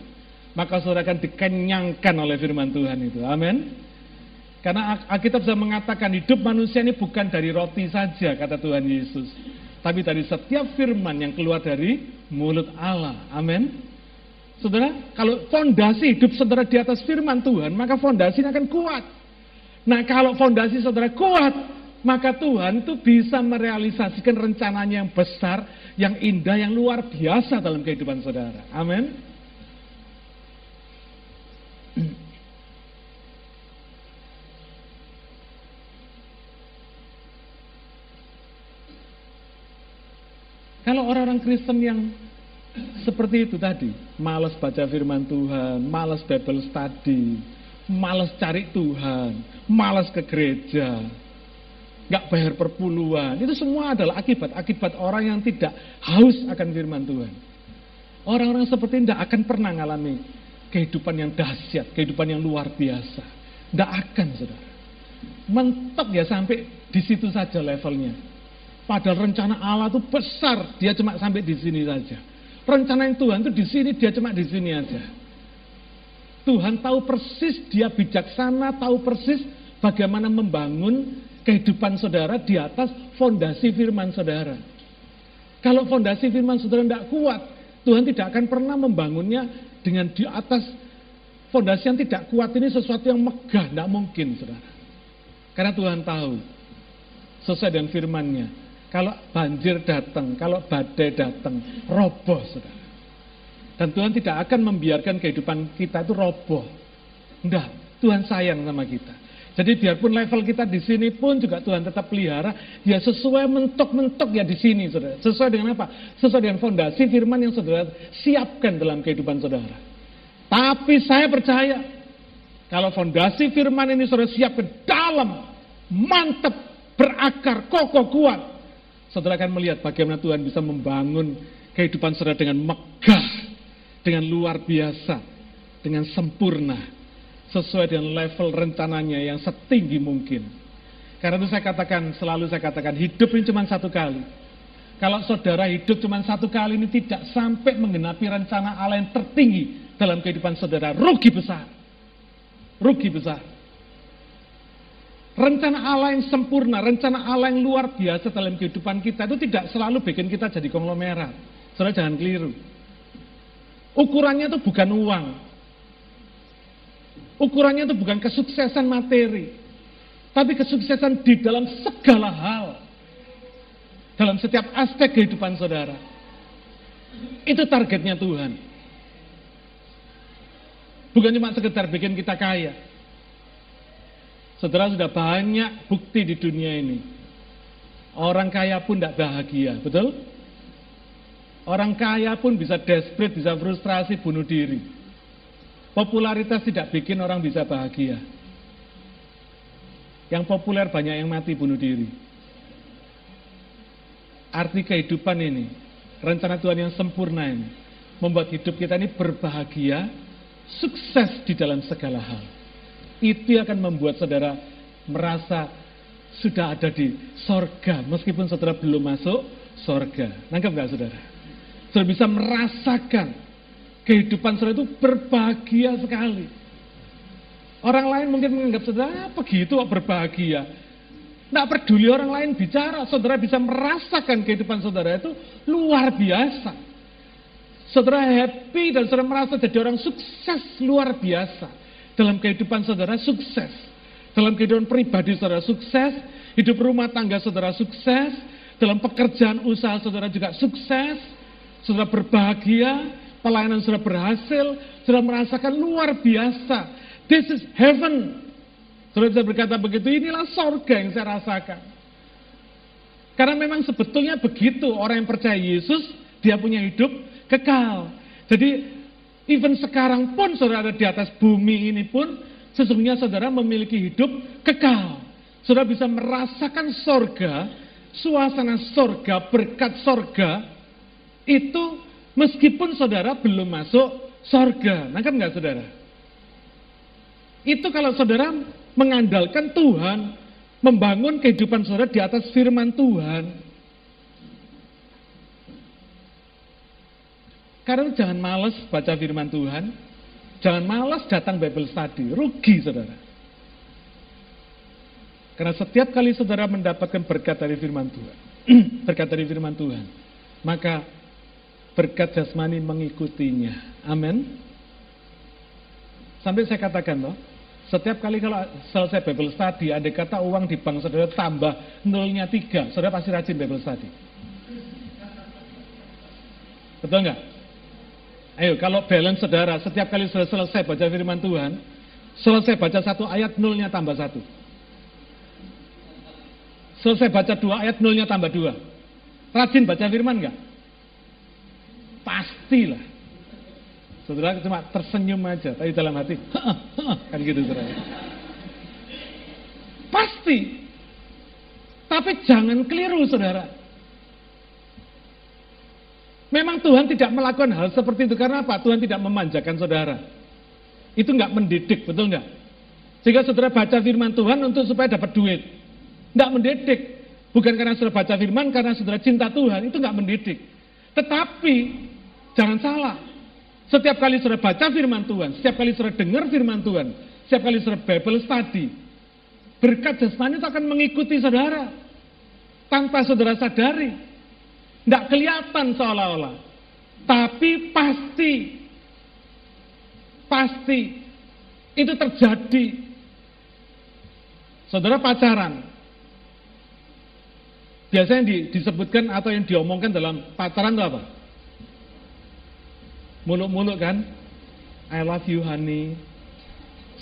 maka saudara akan dikenyangkan oleh firman Tuhan itu. Amin. Karena Alkitab bisa mengatakan hidup manusia ini bukan dari roti saja, kata Tuhan Yesus. Tapi dari setiap firman yang keluar dari mulut Allah. Amin. Saudara, kalau fondasi hidup saudara di atas firman Tuhan, maka fondasinya akan kuat. Nah kalau fondasi saudara kuat, maka Tuhan itu bisa merealisasikan rencananya yang besar, yang indah, yang luar biasa dalam kehidupan saudara. Amin. Kalau orang-orang Kristen yang seperti itu tadi, malas baca firman Tuhan, malas Bible study, Males cari Tuhan, males ke gereja, nggak bayar perpuluhan. Itu semua adalah akibat-akibat orang yang tidak haus akan firman Tuhan. Orang-orang seperti ini tidak akan pernah mengalami kehidupan yang dahsyat, kehidupan yang luar biasa. Tidak akan, saudara. Mentok ya sampai di situ saja levelnya. Padahal rencana Allah itu besar, dia cuma sampai di sini saja. Rencana yang Tuhan itu di sini, dia cuma di sini aja. Tuhan tahu persis, dia bijaksana, tahu persis bagaimana membangun kehidupan saudara di atas fondasi firman saudara. Kalau fondasi firman saudara tidak kuat, Tuhan tidak akan pernah membangunnya dengan di atas fondasi yang tidak kuat ini sesuatu yang megah, tidak mungkin saudara. Karena Tuhan tahu, sesuai dengan firmannya, kalau banjir datang, kalau badai datang, roboh saudara. Dan Tuhan tidak akan membiarkan kehidupan kita itu roboh. Tidak, Tuhan sayang sama kita. Jadi biarpun level kita di sini pun juga Tuhan tetap pelihara, ya sesuai mentok-mentok ya di sini, saudara. Sesuai dengan apa? Sesuai dengan fondasi firman yang saudara siapkan dalam kehidupan saudara. Tapi saya percaya, kalau fondasi firman ini saudara siapkan dalam, mantap, berakar, kokoh, kuat, saudara akan melihat bagaimana Tuhan bisa membangun kehidupan saudara dengan megah, dengan luar biasa, dengan sempurna sesuai dengan level rencananya yang setinggi mungkin. Karena itu saya katakan, selalu saya katakan, hidup ini cuma satu kali. Kalau saudara hidup cuma satu kali ini tidak sampai menggenapi rencana Allah yang tertinggi dalam kehidupan saudara, rugi besar. Rugi besar. Rencana Allah yang sempurna, rencana Allah yang luar biasa dalam kehidupan kita itu tidak selalu bikin kita jadi konglomerat. Saudara jangan keliru. Ukurannya itu bukan uang, Ukurannya itu bukan kesuksesan materi, tapi kesuksesan di dalam segala hal. Dalam setiap aspek kehidupan saudara. Itu targetnya Tuhan. Bukan cuma sekedar bikin kita kaya. Saudara sudah banyak bukti di dunia ini. Orang kaya pun tidak bahagia, betul? Orang kaya pun bisa desperate, bisa frustrasi, bunuh diri. Popularitas tidak bikin orang bisa bahagia. Yang populer banyak yang mati bunuh diri. Arti kehidupan ini, rencana Tuhan yang sempurna ini, membuat hidup kita ini berbahagia, sukses di dalam segala hal. Itu akan membuat saudara merasa sudah ada di sorga, meskipun saudara belum masuk sorga. Nangkep nggak saudara? Saudara bisa merasakan Kehidupan saudara itu berbahagia sekali. Orang lain mungkin menganggap saudara, apa gitu kok berbahagia. Tidak peduli orang lain bicara, saudara bisa merasakan kehidupan saudara itu luar biasa. Saudara happy dan saudara merasa jadi orang sukses luar biasa. Dalam kehidupan saudara sukses. Dalam kehidupan pribadi saudara sukses. Hidup rumah tangga saudara sukses. Dalam pekerjaan usaha saudara juga sukses. Saudara berbahagia pelayanan sudah berhasil, sudah merasakan luar biasa. This is heaven. Sudah saya berkata begitu, inilah sorga yang saya rasakan. Karena memang sebetulnya begitu, orang yang percaya Yesus, dia punya hidup kekal. Jadi, even sekarang pun saudara ada di atas bumi ini pun, sesungguhnya saudara memiliki hidup kekal. Saudara bisa merasakan sorga, suasana sorga, berkat sorga, itu Meskipun saudara belum masuk sorga. Nangkap nggak saudara? Itu kalau saudara mengandalkan Tuhan, membangun kehidupan saudara di atas firman Tuhan. Karena jangan males baca firman Tuhan, jangan malas datang Bible study, rugi saudara. Karena setiap kali saudara mendapatkan berkat dari firman Tuhan, berkat dari firman Tuhan, maka berkat jasmani mengikutinya. Amin. Sampai saya katakan loh, setiap kali kalau selesai Bible study, ada kata uang di bank saudara tambah nolnya tiga, saudara pasti rajin Bible study. Betul nggak? Ayo, kalau balance saudara, setiap kali sudah selesai baca firman Tuhan, selesai baca satu ayat, nolnya tambah satu. Selesai baca dua ayat, nolnya tambah dua. Rajin baca firman nggak? Pastilah. Saudara cuma tersenyum aja, tapi dalam hati, kan gitu saudara. Pasti. Tapi jangan keliru saudara. Memang Tuhan tidak melakukan hal seperti itu karena apa? Tuhan tidak memanjakan saudara. Itu nggak mendidik, betul nggak? Sehingga saudara baca firman Tuhan untuk supaya dapat duit. Nggak mendidik. Bukan karena saudara baca firman, karena saudara cinta Tuhan, itu nggak mendidik. Tetapi, jangan salah. Setiap kali saudara baca firman Tuhan, setiap kali saudara dengar firman Tuhan, setiap kali saudara Bible study, berkat jasmani itu akan mengikuti saudara. Tanpa saudara sadari. Tidak kelihatan seolah-olah. Tapi pasti, pasti itu terjadi. Saudara pacaran. Biasanya di, disebutkan atau yang diomongkan dalam pacaran itu apa? Muluk-muluk kan? I love you honey.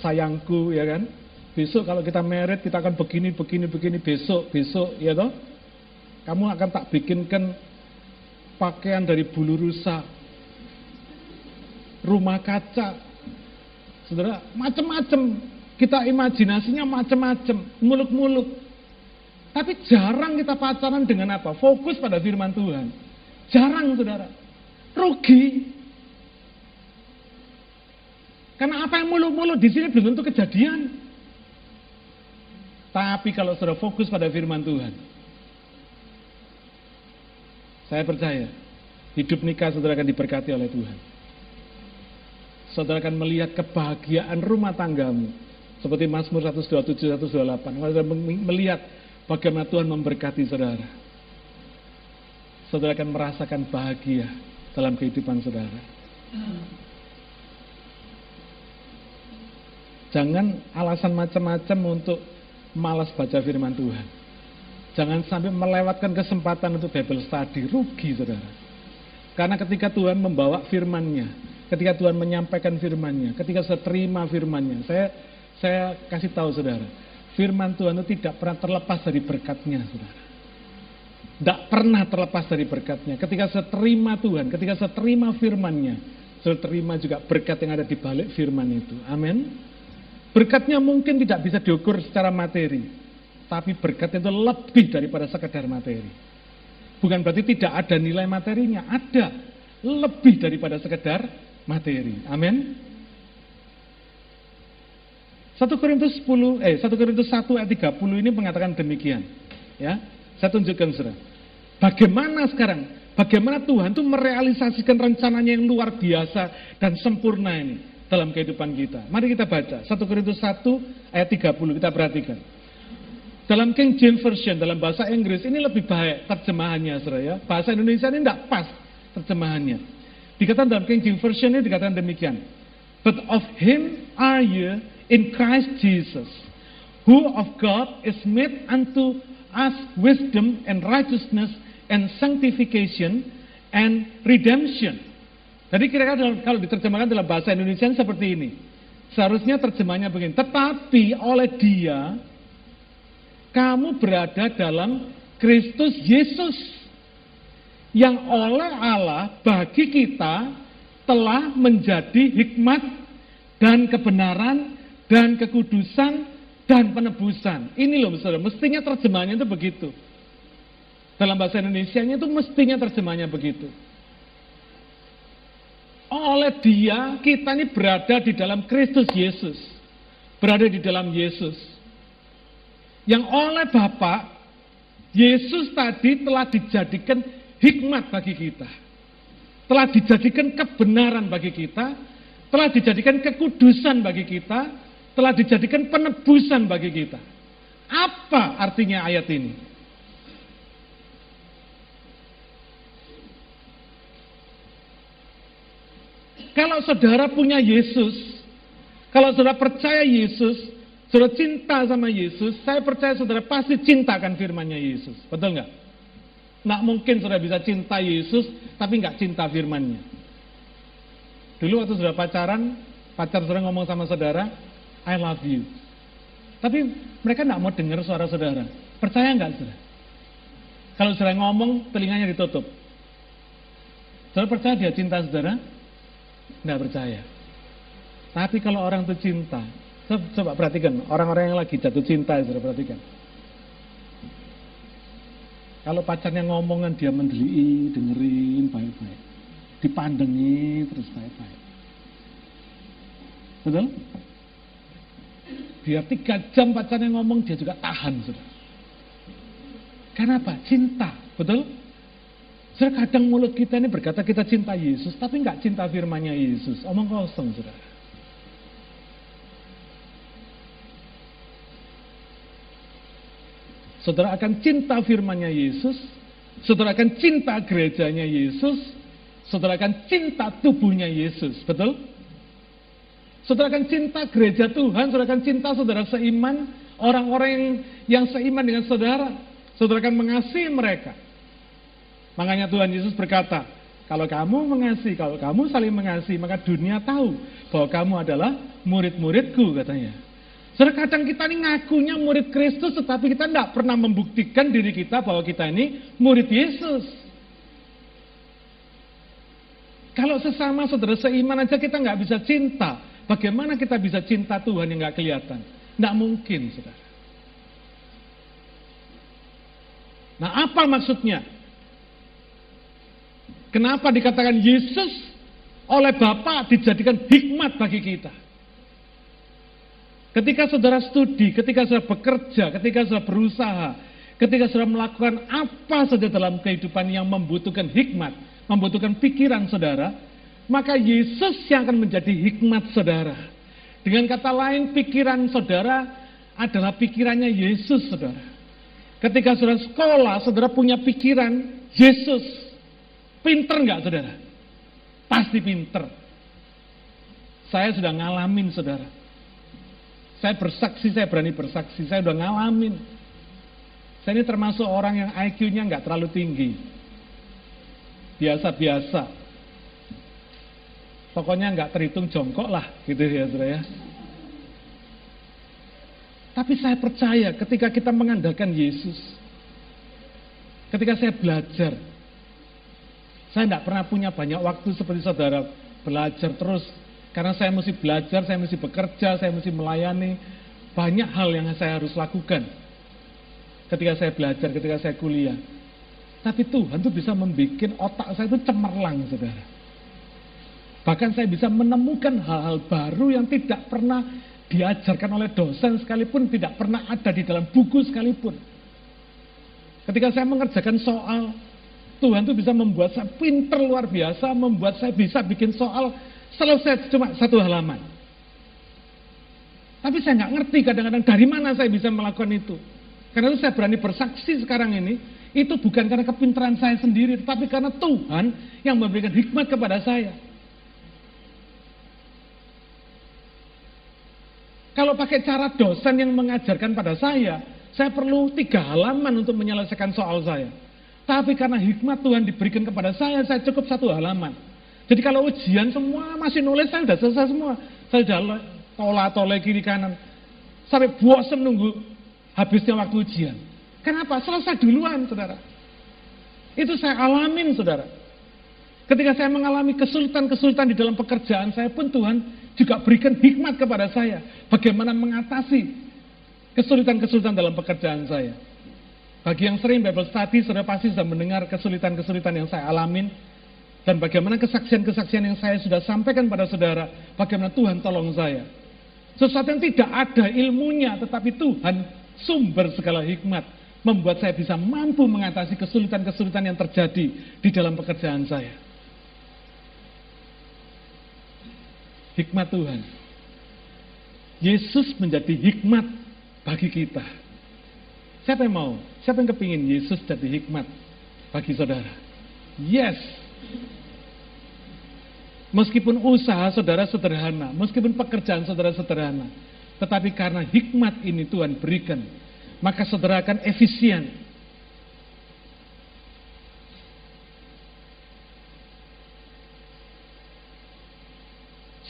Sayangku ya kan? Besok kalau kita merit kita akan begini, begini, begini. Besok, besok ya toh? Kamu akan tak bikinkan pakaian dari bulu rusa, rumah kaca, saudara, macam-macam. Kita imajinasinya macam-macam, muluk-muluk. Tapi jarang kita pacaran dengan apa? Fokus pada firman Tuhan. Jarang, saudara. Rugi. Karena apa yang muluk-muluk di sini belum tentu kejadian. Tapi kalau saudara fokus pada firman Tuhan, saya percaya, hidup nikah saudara akan diberkati oleh Tuhan. Saudara akan melihat kebahagiaan rumah tanggamu. Seperti Mazmur 127, 128. Saudara melihat bagaimana Tuhan memberkati saudara. Saudara akan merasakan bahagia dalam kehidupan saudara. Jangan alasan macam-macam untuk malas baca firman Tuhan. Jangan sampai melewatkan kesempatan untuk Bible study, rugi saudara. Karena ketika Tuhan membawa firman-Nya, ketika Tuhan menyampaikan firman-Nya, ketika saya terima firman-Nya, saya saya kasih tahu saudara, firman Tuhan itu tidak pernah terlepas dari berkatnya saudara. Tidak pernah terlepas dari berkatnya. Ketika saya terima Tuhan, ketika saya terima firman-Nya, saya terima juga berkat yang ada di balik firman itu. Amin. Berkatnya mungkin tidak bisa diukur secara materi. Tapi berkat itu lebih daripada sekedar materi. Bukan berarti tidak ada nilai materinya, ada. Lebih daripada sekedar materi. Amin. 1 Korintus 10 eh 1 Korintus 1 ayat 30 ini mengatakan demikian. Ya. Saya tunjukkan Saudara. Bagaimana sekarang? Bagaimana Tuhan itu merealisasikan rencananya yang luar biasa dan sempurna ini dalam kehidupan kita. Mari kita baca 1 Korintus 1 ayat 30 kita perhatikan. Dalam King James Version, dalam bahasa Inggris, ini lebih baik terjemahannya, saudara ya. Bahasa Indonesia ini tidak pas terjemahannya. Dikatakan dalam King James Version ini dikatakan demikian. But of him are you in Christ Jesus, who of God is made unto us wisdom and righteousness and sanctification and redemption. Jadi kira-kira kalau diterjemahkan dalam bahasa Indonesia seperti ini. Seharusnya terjemahnya begini. Tetapi oleh dia kamu berada dalam Kristus Yesus yang oleh Allah bagi kita telah menjadi hikmat dan kebenaran dan kekudusan dan penebusan. Ini loh saudara, mestinya terjemahannya itu begitu. Dalam bahasa Indonesia itu mestinya terjemahannya begitu. Oleh dia kita ini berada di dalam Kristus Yesus. Berada di dalam Yesus yang oleh Bapak, Yesus tadi telah dijadikan hikmat bagi kita. Telah dijadikan kebenaran bagi kita, telah dijadikan kekudusan bagi kita, telah dijadikan penebusan bagi kita. Apa artinya ayat ini? Kalau saudara punya Yesus, kalau saudara percaya Yesus, Saudara cinta sama Yesus, saya percaya saudara pasti cintakan firmannya Yesus. Betul nggak? Nggak mungkin saudara bisa cinta Yesus, tapi nggak cinta firmannya. Dulu waktu saudara pacaran, pacar saudara ngomong sama saudara, I love you. Tapi mereka nggak mau dengar suara saudara. Percaya nggak saudara? Kalau saudara ngomong, telinganya ditutup. Saudara percaya dia cinta saudara? Tidak percaya. Tapi kalau orang itu cinta, coba perhatikan, orang-orang yang lagi jatuh cinta, sudah perhatikan. Kalau pacarnya ngomongan dia mendeli, dengerin baik-baik. Dipandengi terus baik-baik. Betul? Biar tiga jam pacarnya ngomong, dia juga tahan, sudah. Kenapa? Cinta, betul? Sudah kadang mulut kita ini berkata kita cinta Yesus, tapi nggak cinta firmannya Yesus. Omong kosong, sudah. Saudara akan cinta firmannya Yesus, saudara akan cinta gerejanya Yesus, saudara akan cinta tubuhnya Yesus, betul? Saudara akan cinta gereja Tuhan, saudara akan cinta saudara seiman, orang-orang yang, yang seiman dengan saudara, saudara akan mengasihi mereka. Makanya Tuhan Yesus berkata, kalau kamu mengasihi, kalau kamu saling mengasihi, maka dunia tahu bahwa kamu adalah murid-muridku katanya. Saudara kadang kita ini ngakunya murid Kristus tetapi kita tidak pernah membuktikan diri kita bahwa kita ini murid Yesus. Kalau sesama saudara seiman aja kita nggak bisa cinta, bagaimana kita bisa cinta Tuhan yang nggak kelihatan? Tidak mungkin, saudara. Nah, apa maksudnya? Kenapa dikatakan Yesus oleh Bapa dijadikan hikmat bagi kita? Ketika saudara studi, ketika saudara bekerja, ketika saudara berusaha, ketika saudara melakukan apa saja dalam kehidupan yang membutuhkan hikmat, membutuhkan pikiran saudara, maka Yesus yang akan menjadi hikmat saudara. Dengan kata lain, pikiran saudara adalah pikirannya Yesus, saudara. Ketika saudara sekolah, saudara punya pikiran Yesus. Pinter nggak, saudara? Pasti pinter. Saya sudah ngalamin, saudara. Saya bersaksi, saya berani bersaksi, saya udah ngalamin. Saya ini termasuk orang yang IQ-nya nggak terlalu tinggi. Biasa-biasa. Pokoknya nggak terhitung jongkok lah, gitu ya saudara ya. Tapi saya percaya ketika kita mengandalkan Yesus, ketika saya belajar, saya tidak pernah punya banyak waktu seperti saudara belajar terus karena saya mesti belajar, saya mesti bekerja, saya mesti melayani. Banyak hal yang saya harus lakukan. Ketika saya belajar, ketika saya kuliah. Tapi Tuhan tuh bisa membuat otak saya itu cemerlang, saudara. Bahkan saya bisa menemukan hal-hal baru yang tidak pernah diajarkan oleh dosen sekalipun, tidak pernah ada di dalam buku sekalipun. Ketika saya mengerjakan soal, Tuhan tuh bisa membuat saya pinter luar biasa, membuat saya bisa bikin soal Selesai cuma satu halaman. Tapi saya nggak ngerti kadang-kadang dari mana saya bisa melakukan itu. Karena itu saya berani bersaksi sekarang ini, itu bukan karena kepintaran saya sendiri, tetapi karena Tuhan yang memberikan hikmat kepada saya. Kalau pakai cara dosen yang mengajarkan pada saya, saya perlu tiga halaman untuk menyelesaikan soal saya. Tapi karena hikmat Tuhan diberikan kepada saya, saya cukup satu halaman. Jadi kalau ujian semua masih nulis saya sudah selesai semua. Saya sudah tola tole kiri kanan. Sampai bosan nunggu habisnya waktu ujian. Kenapa? Selesai duluan, saudara. Itu saya alamin, saudara. Ketika saya mengalami kesulitan-kesulitan di dalam pekerjaan saya pun Tuhan juga berikan hikmat kepada saya. Bagaimana mengatasi kesulitan-kesulitan dalam pekerjaan saya. Bagi yang sering Bible study, saudara pasti sudah mendengar kesulitan-kesulitan yang saya alamin dan bagaimana kesaksian-kesaksian yang saya sudah sampaikan pada saudara, bagaimana Tuhan tolong saya. Sesuatu yang tidak ada ilmunya, tetapi Tuhan sumber segala hikmat, membuat saya bisa mampu mengatasi kesulitan-kesulitan yang terjadi di dalam pekerjaan saya. Hikmat Tuhan. Yesus menjadi hikmat bagi kita. Siapa yang mau? Siapa yang kepingin Yesus jadi hikmat bagi saudara? Yes, Meskipun usaha saudara sederhana, meskipun pekerjaan saudara sederhana, tetapi karena hikmat ini Tuhan berikan, maka saudara akan efisien.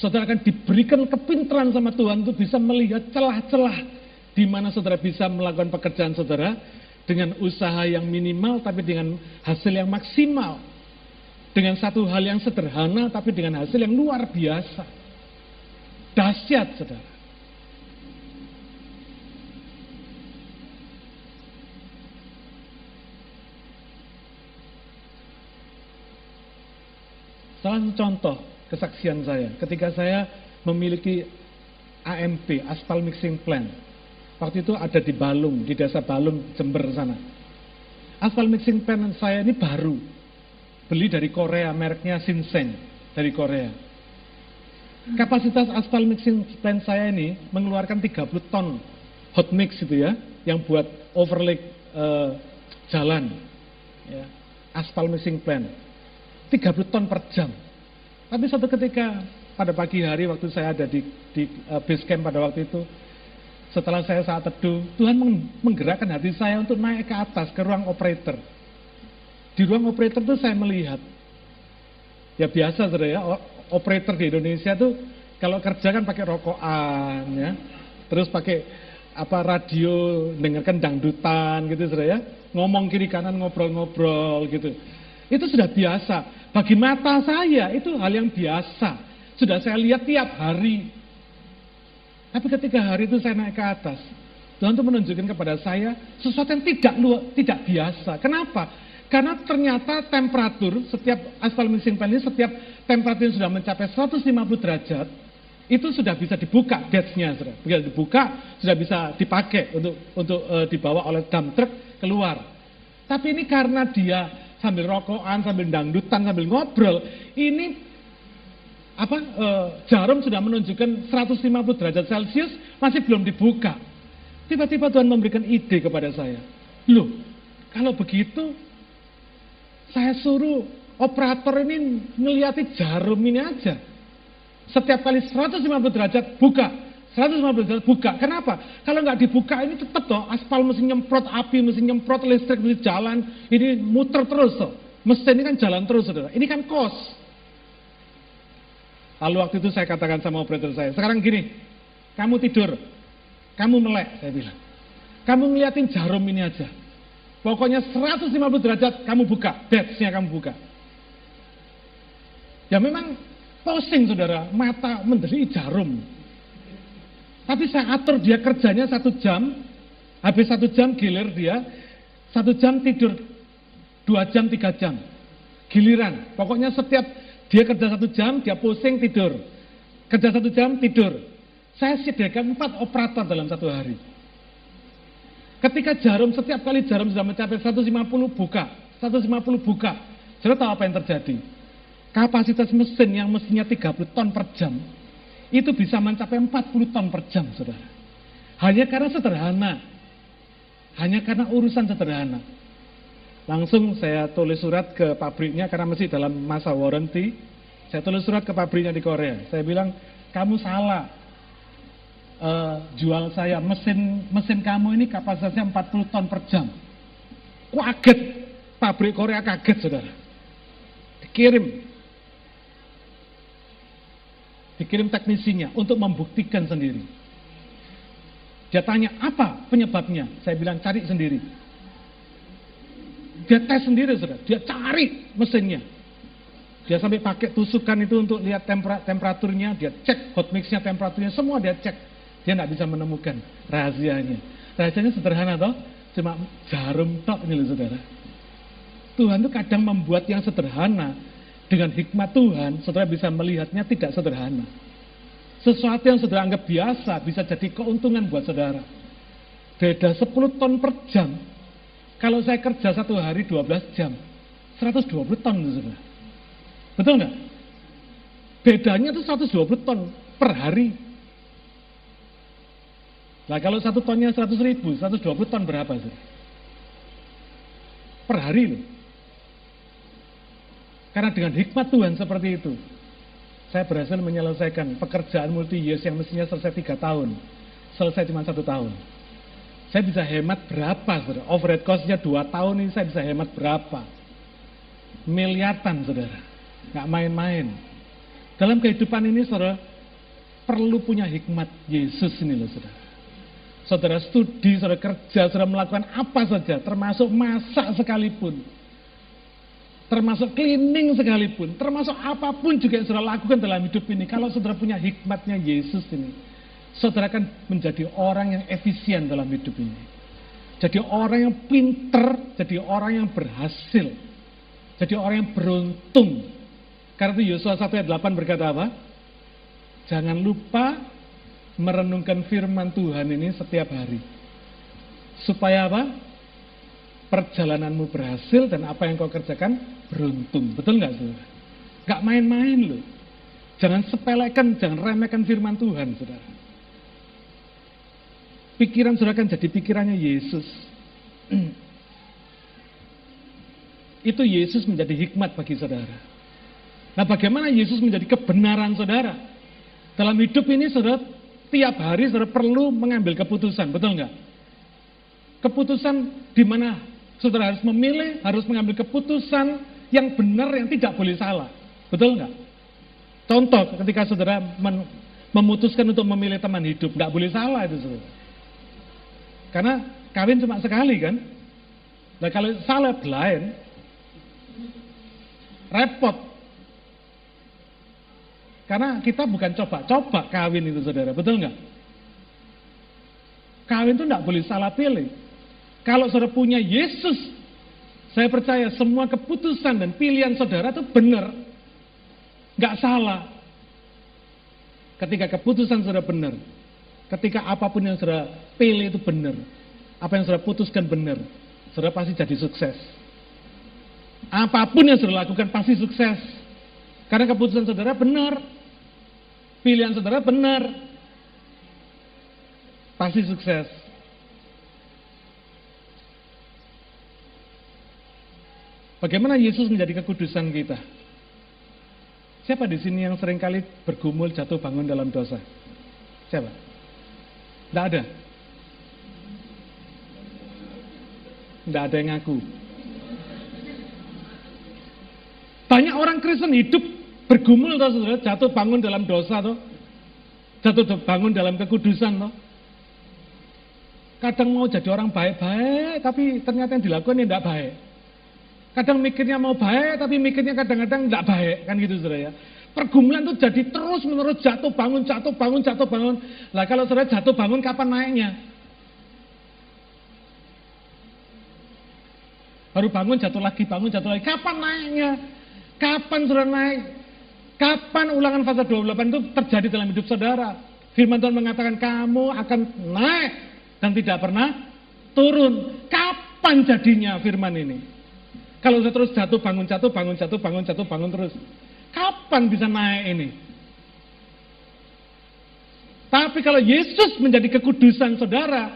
Saudara akan diberikan kepintaran sama Tuhan untuk bisa melihat celah-celah di mana saudara bisa melakukan pekerjaan saudara dengan usaha yang minimal tapi dengan hasil yang maksimal. dengan satu hal yang sederhana tapi dengan hasil yang luar biasa. Dahsyat, saudara. Salah satu contoh kesaksian saya ketika saya memiliki AMP, Aspal Mixing Plant. Waktu itu ada di Balung, di desa Balung, Jember sana. Aspal Mixing Plant saya ini baru. Beli dari Korea, mereknya Shinseng dari Korea. Kapasitas aspal mixing plant saya ini mengeluarkan 30 ton hot mix itu ya, yang buat overlay uh, jalan. Ya, aspal mixing plant. 30 ton per jam. Tapi suatu ketika pada pagi hari waktu saya ada di, di uh, base camp pada waktu itu, setelah saya saat teduh, Tuhan menggerakkan hati saya untuk naik ke atas ke ruang operator. Di ruang operator itu saya melihat, ya biasa saudara ya, operator di Indonesia tuh kalau kerja kan pakai rokokan ya, terus pakai apa radio dengarkan dangdutan gitu saudara ya, ngomong kiri kanan ngobrol-ngobrol gitu. Itu sudah biasa. Bagi mata saya itu hal yang biasa. Sudah saya lihat tiap hari. Tapi ketika hari itu saya naik ke atas, Tuhan itu menunjukkan kepada saya sesuatu yang tidak luar, tidak biasa. Kenapa? Karena ternyata temperatur setiap aspal mixing pan ini setiap temperatur yang sudah mencapai 150 derajat itu sudah bisa dibuka gatsnya sudah bisa dibuka sudah bisa dipakai untuk untuk uh, dibawa oleh dump truck keluar. Tapi ini karena dia sambil rokokan, sambil dangdutan, sambil ngobrol. Ini apa e, jarum sudah menunjukkan 150 derajat Celcius masih belum dibuka. Tiba-tiba Tuhan memberikan ide kepada saya. Loh, kalau begitu saya suruh operator ini ngeliati jarum ini aja. Setiap kali 150 derajat buka, 150 derajat buka. Kenapa? Kalau nggak dibuka ini tetap toh aspal mesti nyemprot api, mesti nyemprot listrik, mesti jalan. Ini muter terus toh. Mesin ini kan jalan terus saudara. Ini kan kos. Lalu waktu itu saya katakan sama operator saya, sekarang gini, kamu tidur, kamu melek, saya bilang. Kamu ngeliatin jarum ini aja. Pokoknya 150 derajat kamu buka, batch kamu buka. Ya memang posing saudara, mata menderi jarum. Tapi saya atur dia kerjanya satu jam, habis satu jam gilir dia, satu jam tidur, dua jam, tiga jam. Giliran, pokoknya setiap dia kerja satu jam, dia pusing tidur. Kerja satu jam, tidur. Saya sediakan empat operator dalam satu hari. Ketika jarum, setiap kali jarum sudah mencapai 150 buka, 150 buka. Sudah tahu apa yang terjadi? Kapasitas mesin yang mestinya 30 ton per jam, itu bisa mencapai 40 ton per jam, saudara. Hanya karena sederhana. Hanya karena urusan sederhana. Langsung saya tulis surat ke pabriknya karena masih dalam masa warranty. Saya tulis surat ke pabriknya di Korea. Saya bilang, kamu salah. Uh, jual saya mesin mesin kamu ini kapasitasnya 40 ton per jam. Kaget, pabrik Korea kaget saudara. Dikirim dikirim teknisinya untuk membuktikan sendiri. Dia tanya, apa penyebabnya? Saya bilang, cari sendiri. Dia tes sendiri, saudara. Dia cari mesinnya. Dia sampai pakai tusukan itu untuk lihat temperaturnya, dia cek hot mixnya, temperaturnya, semua dia cek. Dia nggak bisa menemukan rahasianya. Rahasianya sederhana toh, cuma jarum tok ini loh saudara. Tuhan itu kadang membuat yang sederhana dengan hikmat Tuhan, saudara bisa melihatnya tidak sederhana. Sesuatu yang saudara anggap biasa bisa jadi keuntungan buat saudara. Beda 10 ton per jam. Kalau saya kerja satu hari 12 jam, 120 ton saudara. Betul nggak? Bedanya itu 120 ton per hari. Nah kalau satu tonnya 100 ribu, 120 ton berapa sih? Per hari loh. Karena dengan hikmat Tuhan seperti itu, saya berhasil menyelesaikan pekerjaan multi years yang mestinya selesai tiga tahun, selesai cuma satu tahun. Saya bisa hemat berapa, saudara? Overhead cost-nya dua tahun ini saya bisa hemat berapa? Miliaran, saudara. Nggak main-main. Dalam kehidupan ini, saudara, perlu punya hikmat Yesus ini loh, saudara. Saudara studi, saudara kerja, saudara melakukan apa saja, termasuk masak sekalipun termasuk cleaning sekalipun, termasuk apa pun juga yang saudara lakukan dalam hidup ini, kalau saudara punya hikmatnya Yesus ini, saudara akan menjadi orang yang efisien dalam hidup ini. Jadi orang yang pinter, jadi orang yang berhasil, jadi orang yang beruntung. Karena itu Yosua 1 ayat 8 berkata apa? Jangan lupa merenungkan firman Tuhan ini setiap hari. Supaya apa? perjalananmu berhasil dan apa yang kau kerjakan beruntung. Betul nggak saudara? Nggak main-main loh. Jangan sepelekan, jangan remehkan firman Tuhan saudara. Pikiran saudara kan jadi pikirannya Yesus. Itu Yesus menjadi hikmat bagi saudara. Nah bagaimana Yesus menjadi kebenaran saudara? Dalam hidup ini saudara, tiap hari saudara perlu mengambil keputusan, betul nggak? Keputusan di mana Saudara harus memilih, harus mengambil keputusan yang benar, yang tidak boleh salah. Betul nggak? Contoh, ketika saudara memutuskan untuk memilih teman hidup, nggak boleh salah itu saudara. Karena kawin cuma sekali kan. Nah kalau salah blind, repot. Karena kita bukan coba-coba kawin itu saudara, betul nggak? Kawin itu nggak boleh salah pilih. Kalau saudara punya Yesus, saya percaya semua keputusan dan pilihan saudara itu benar. Nggak salah. Ketika keputusan saudara benar. Ketika apa pun yang saudara pilih itu benar. Apa yang saudara putuskan benar. Saudara pasti jadi sukses. Apa pun yang saudara lakukan pasti sukses. Karena keputusan saudara benar. Pilihan saudara benar. Pasti sukses. Bagaimana Yesus menjadi kekudusan kita? Siapa di sini yang sering kali bergumul jatuh bangun dalam dosa? Siapa? Tidak ada. Tidak ada yang ngaku. Banyak orang Kristen hidup bergumul toh, saudara, jatuh bangun dalam dosa toh. Jatuh bangun dalam kekudusan toh. Kadang mau jadi orang baik-baik, tapi ternyata yang dilakukan tidak baik. Kadang mikirnya mau baik, tapi mikirnya kadang-kadang tidak baik, kan gitu saudara ya. Pergumulan itu jadi terus menerus jatuh bangun, jatuh bangun, jatuh bangun. Lah kalau saudara jatuh bangun kapan naiknya? Baru bangun jatuh lagi, bangun jatuh lagi. Kapan naiknya? Kapan saudara naik? Kapan ulangan fase 28 itu terjadi dalam hidup saudara? Firman Tuhan mengatakan kamu akan naik dan tidak pernah turun. Kapan jadinya firman ini? Kalau saya terus jatuh bangun jatuh bangun jatuh bangun jatuh bangun terus, kapan bisa naik ini? Tapi kalau Yesus menjadi kekudusan saudara,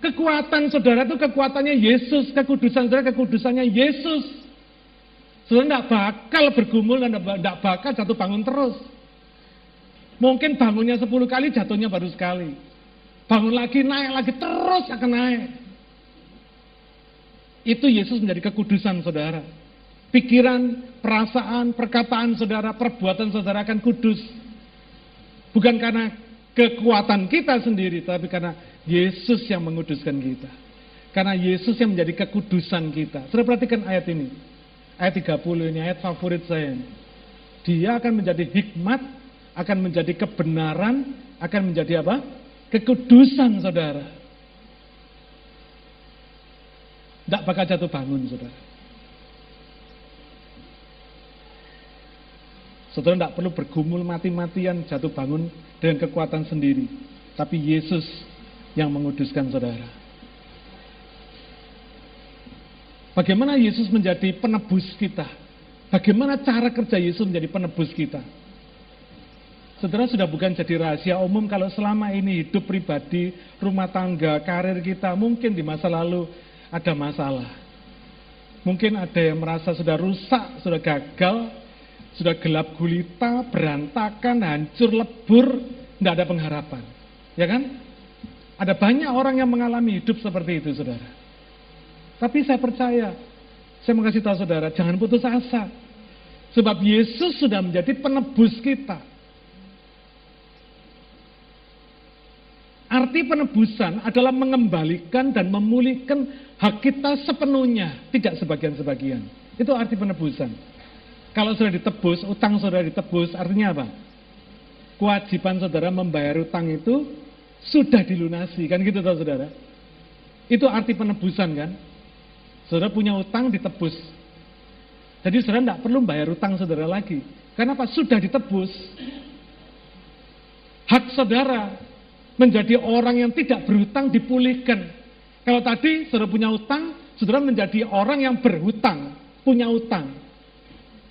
kekuatan saudara itu kekuatannya Yesus, kekudusan saudara kekudusannya Yesus. Saudara tidak bakal bergumul dan tidak bakal jatuh bangun terus. Mungkin bangunnya 10 kali, jatuhnya baru sekali. Bangun lagi, naik lagi, terus akan naik. Itu Yesus menjadi kekudusan saudara. Pikiran, perasaan, perkataan saudara, perbuatan saudara akan kudus. Bukan karena kekuatan kita sendiri, tapi karena Yesus yang menguduskan kita. Karena Yesus yang menjadi kekudusan kita. Sudah perhatikan ayat ini. Ayat 30 ini, ayat favorit saya. Dia akan menjadi hikmat, akan menjadi kebenaran, akan menjadi apa? Kekudusan saudara. Tidak bakal jatuh bangun, saudara. Saudara tidak perlu bergumul mati-matian jatuh bangun dengan kekuatan sendiri. Tapi Yesus yang menguduskan saudara. Bagaimana Yesus menjadi penebus kita? Bagaimana cara kerja Yesus menjadi penebus kita? Saudara sudah bukan jadi rahasia umum kalau selama ini hidup pribadi, rumah tangga, karir kita, mungkin di masa lalu ada masalah. Mungkin ada yang merasa sudah rusak, sudah gagal, sudah gelap gulita, berantakan, hancur, lebur, tidak ada pengharapan. Ya kan? Ada banyak orang yang mengalami hidup seperti itu, saudara. Tapi saya percaya, saya mau kasih tahu saudara, jangan putus asa. Sebab Yesus sudah menjadi penebus kita. Arti penebusan adalah mengembalikan dan memulihkan hak kita sepenuhnya, tidak sebagian-sebagian. Itu arti penebusan. Kalau sudah ditebus, utang saudara ditebus, artinya apa? Kewajiban saudara membayar utang itu sudah dilunasi, kan gitu tahu saudara? Itu arti penebusan kan? Saudara punya utang ditebus. Jadi saudara tidak perlu bayar utang saudara lagi. Karena apa? Sudah ditebus. Hak saudara menjadi orang yang tidak berhutang dipulihkan. Kalau tadi saudara punya utang, saudara menjadi orang yang berhutang, punya utang.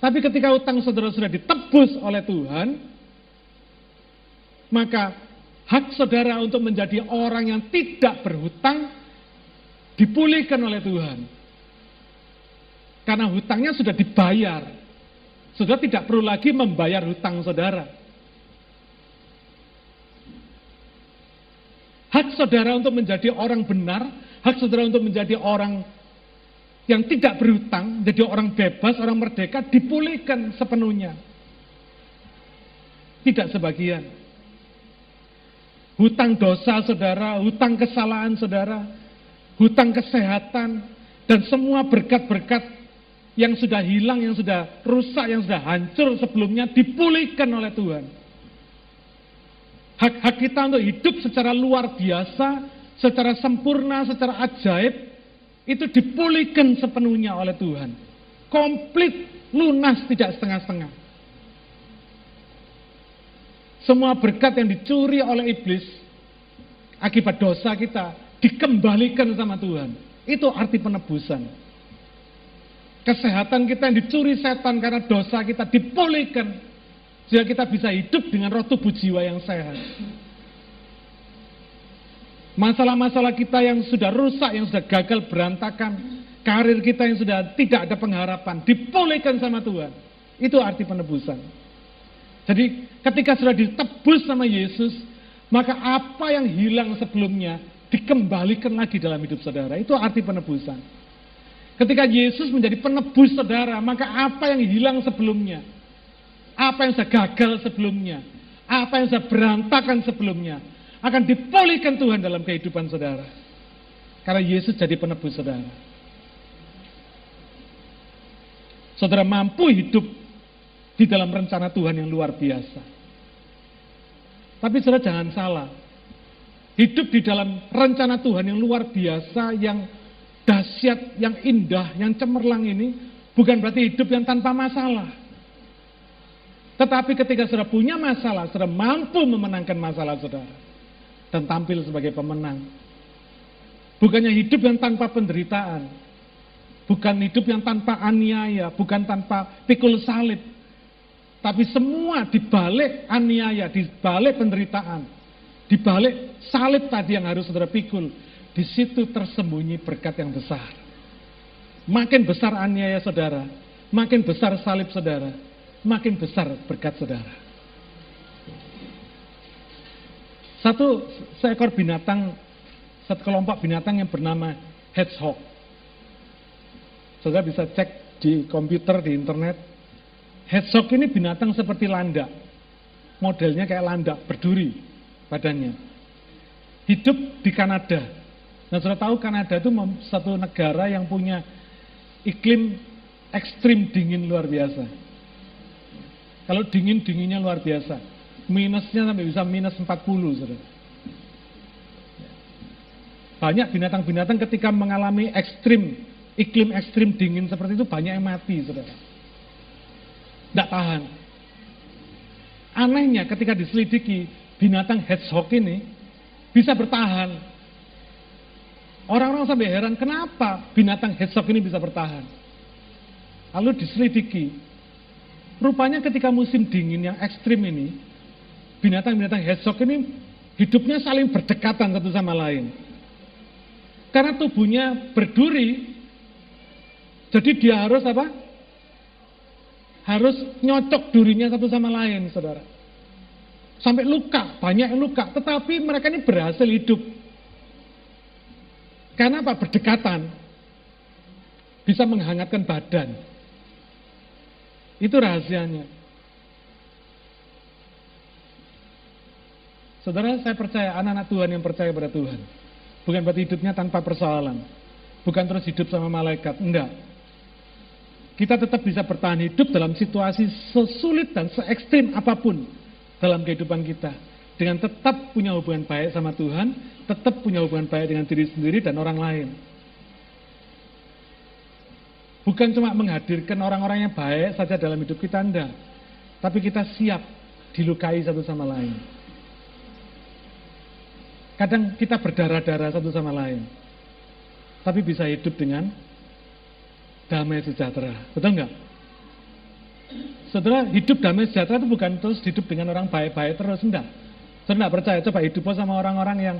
Tapi ketika utang saudara sudah ditebus oleh Tuhan, maka hak saudara untuk menjadi orang yang tidak berhutang dipulihkan oleh Tuhan. Karena hutangnya sudah dibayar. Saudara tidak perlu lagi membayar hutang saudara. Hak saudara untuk menjadi orang benar, hak saudara untuk menjadi orang yang tidak berhutang, jadi orang bebas, orang merdeka, dipulihkan sepenuhnya. Tidak sebagian. Hutang dosa saudara, hutang kesalahan saudara, hutang kesehatan, dan semua berkat-berkat yang sudah hilang, yang sudah rusak, yang sudah hancur sebelumnya dipulihkan oleh Tuhan. Hak-hak kita untuk hidup secara luar biasa, secara sempurna, secara ajaib, itu dipulihkan sepenuhnya oleh Tuhan. Komplit, lunas, tidak setengah-setengah. Semua berkat yang dicuri oleh iblis, akibat dosa kita, dikembalikan sama Tuhan. Itu arti penebusan. Kesehatan kita yang dicuri setan karena dosa kita dipulihkan sehingga kita bisa hidup dengan roh tubuh jiwa yang sehat. Masalah-masalah kita yang sudah rusak, yang sudah gagal berantakan, karir kita yang sudah tidak ada pengharapan, dipulihkan sama Tuhan. Itu arti penebusan. Jadi ketika sudah ditebus sama Yesus, maka apa yang hilang sebelumnya dikembalikan lagi dalam hidup saudara. Itu arti penebusan. Ketika Yesus menjadi penebus saudara, maka apa yang hilang sebelumnya apa yang saya gagal sebelumnya, apa yang saya berantakan sebelumnya, akan dipulihkan Tuhan dalam kehidupan saudara. Karena Yesus jadi penebus saudara. Saudara mampu hidup di dalam rencana Tuhan yang luar biasa. Tapi saudara jangan salah. Hidup di dalam rencana Tuhan yang luar biasa, yang dahsyat, yang indah, yang cemerlang ini, bukan berarti hidup yang tanpa masalah. Tetapi ketika saudara punya masalah, saudara mampu memenangkan masalah saudara. Dan tampil sebagai pemenang. Bukannya hidup yang tanpa penderitaan. Bukan hidup yang tanpa aniaya, bukan tanpa pikul salib. Tapi semua dibalik aniaya, dibalik penderitaan. Dibalik salib tadi yang harus saudara pikul. Di situ tersembunyi berkat yang besar. Makin besar aniaya saudara, makin besar salib saudara, makin besar berkat saudara. Satu seekor binatang, satu kelompok binatang yang bernama hedgehog. Saudara bisa cek di komputer, di internet. Hedgehog ini binatang seperti landak. Modelnya kayak landak, berduri badannya. Hidup di Kanada. Nah, sudah tahu Kanada itu satu negara yang punya iklim ekstrim dingin luar biasa. Kalau dingin, dinginnya luar biasa. Minusnya sampai bisa minus 40, saudara. Banyak binatang-binatang ketika mengalami ekstrim, iklim ekstrim dingin seperti itu banyak yang mati, saudara. Tidak tahan. Anehnya ketika diselidiki, binatang hedgehog ini bisa bertahan. Orang-orang sampai heran, kenapa binatang hedgehog ini bisa bertahan? Lalu diselidiki, Rupanya ketika musim dingin yang ekstrim ini, binatang-binatang hedgehog ini hidupnya saling berdekatan satu sama lain. Karena tubuhnya berduri, jadi dia harus apa? Harus nyocok durinya satu sama lain, saudara. Sampai luka, banyak yang luka. Tetapi mereka ini berhasil hidup. Karena apa? Berdekatan. Bisa menghangatkan badan. Itu rahasianya. Saudara, saya percaya anak-anak Tuhan yang percaya pada Tuhan. Bukan berarti hidupnya tanpa persoalan. Bukan terus hidup sama malaikat, enggak. kita tetap bisa bertahan hidup dalam situasi sesulit dan se ekstrim apa pun dalam kehidupan kita. Dengan tetap punya hubungan baik sama Tuhan, tetap punya hubungan baik dengan diri sendiri dan orang lain. Bukan cuma menghadirkan orang-orang yang baik saja dalam hidup kita, Anda. Tapi kita siap dilukai satu sama lain. Kadang kita berdarah-darah satu sama lain. Tapi bisa hidup dengan damai sejahtera. Betul nggak? Saudara, hidup damai sejahtera itu bukan terus hidup dengan orang baik-baik terus, enggak. Saudara enggak percaya, coba hidup sama orang-orang yang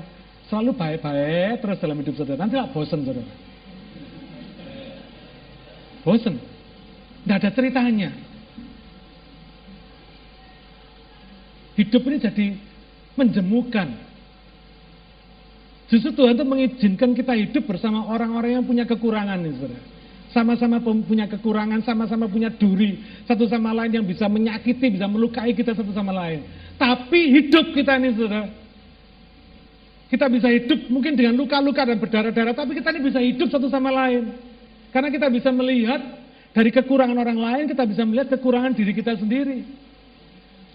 selalu baik-baik terus dalam hidup saudara. Nanti enggak bosan saudara. Bosan. Enggak ada ceritanya. Hidup ini jadi menjemukan. Justru Tuhan itu mengizinkan kita hidup bersama orang-orang yang punya kekurangan saudara sama-sama punya kekurangan, sama-sama punya duri, satu sama lain yang bisa menyakiti, bisa melukai kita satu sama lain. Tapi hidup kita ini, saudara, kita bisa hidup mungkin dengan luka-luka dan berdarah-darah, tapi kita ini bisa hidup satu sama lain. Karena kita bisa melihat dari kekurangan orang lain, kita bisa melihat kekurangan diri kita sendiri.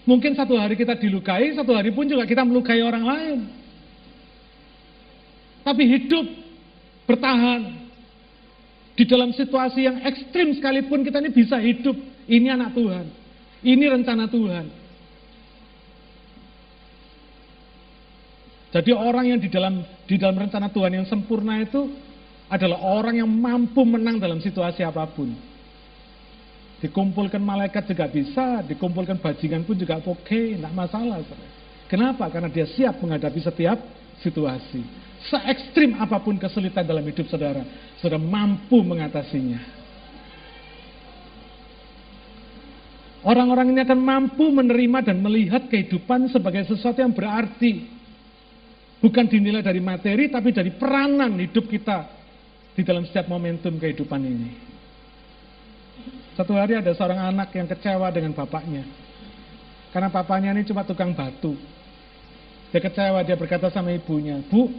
Mungkin satu hari kita dilukai, satu hari pun juga kita melukai orang lain. Tapi hidup, bertahan, di dalam situasi yang ekstrim sekalipun kita ini bisa hidup. Ini anak Tuhan. Ini rencana Tuhan. Jadi orang yang di dalam di dalam rencana Tuhan yang sempurna itu adalah orang yang mampu menang dalam situasi apa pun. Dikumpulkan malaikat juga bisa, dikumpulkan bajingan pun juga oke, okay, tidak masalah. Kenapa? Karena dia siap menghadapi setiap situasi. Se ekstrim apa pun kesulitan dalam hidup saudara, sudah mampu mengatasinya. Orang-orang ini akan mampu menerima dan melihat kehidupan sebagai sesuatu yang berarti. Bukan dinilai dari materi, tapi dari peranan hidup kita di dalam setiap momentum kehidupan ini. Satu hari ada seorang anak yang kecewa dengan bapaknya. Karena papanya ini cuma tukang batu. Dia kecewa, dia berkata sama ibunya, Bu,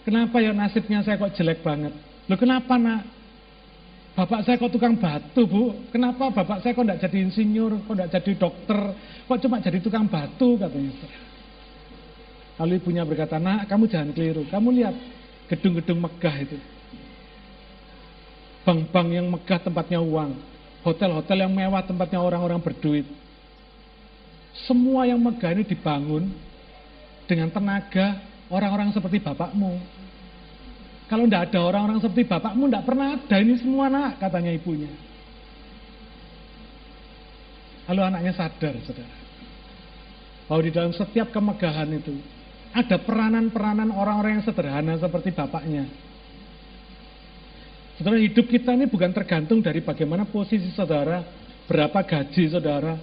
Kenapa ya nasibnya saya kok jelek banget? Loh kenapa nak? Bapak saya kok tukang batu bu? Kenapa bapak saya kok tidak jadi insinyur? Kok tidak jadi dokter? Kok cuma jadi tukang batu katanya. Lalu ibunya berkata, nak kamu jangan keliru. Kamu lihat gedung-gedung megah itu. Bank-bank yang megah tempatnya uang. Hotel-hotel yang mewah tempatnya orang-orang berduit. Semua yang megah ini dibangun dengan tenaga orang-orang seperti bapakmu. Kalau tidak ada orang-orang seperti bapakmu, tidak pernah ada ini semua nak, katanya ibunya. Lalu anaknya sadar, saudara. Bahwa di dalam setiap kemegahan itu, ada peranan-peranan orang-orang yang sederhana seperti bapaknya. Saudara, hidup kita ini bukan tergantung dari bagaimana posisi saudara, berapa gaji saudara,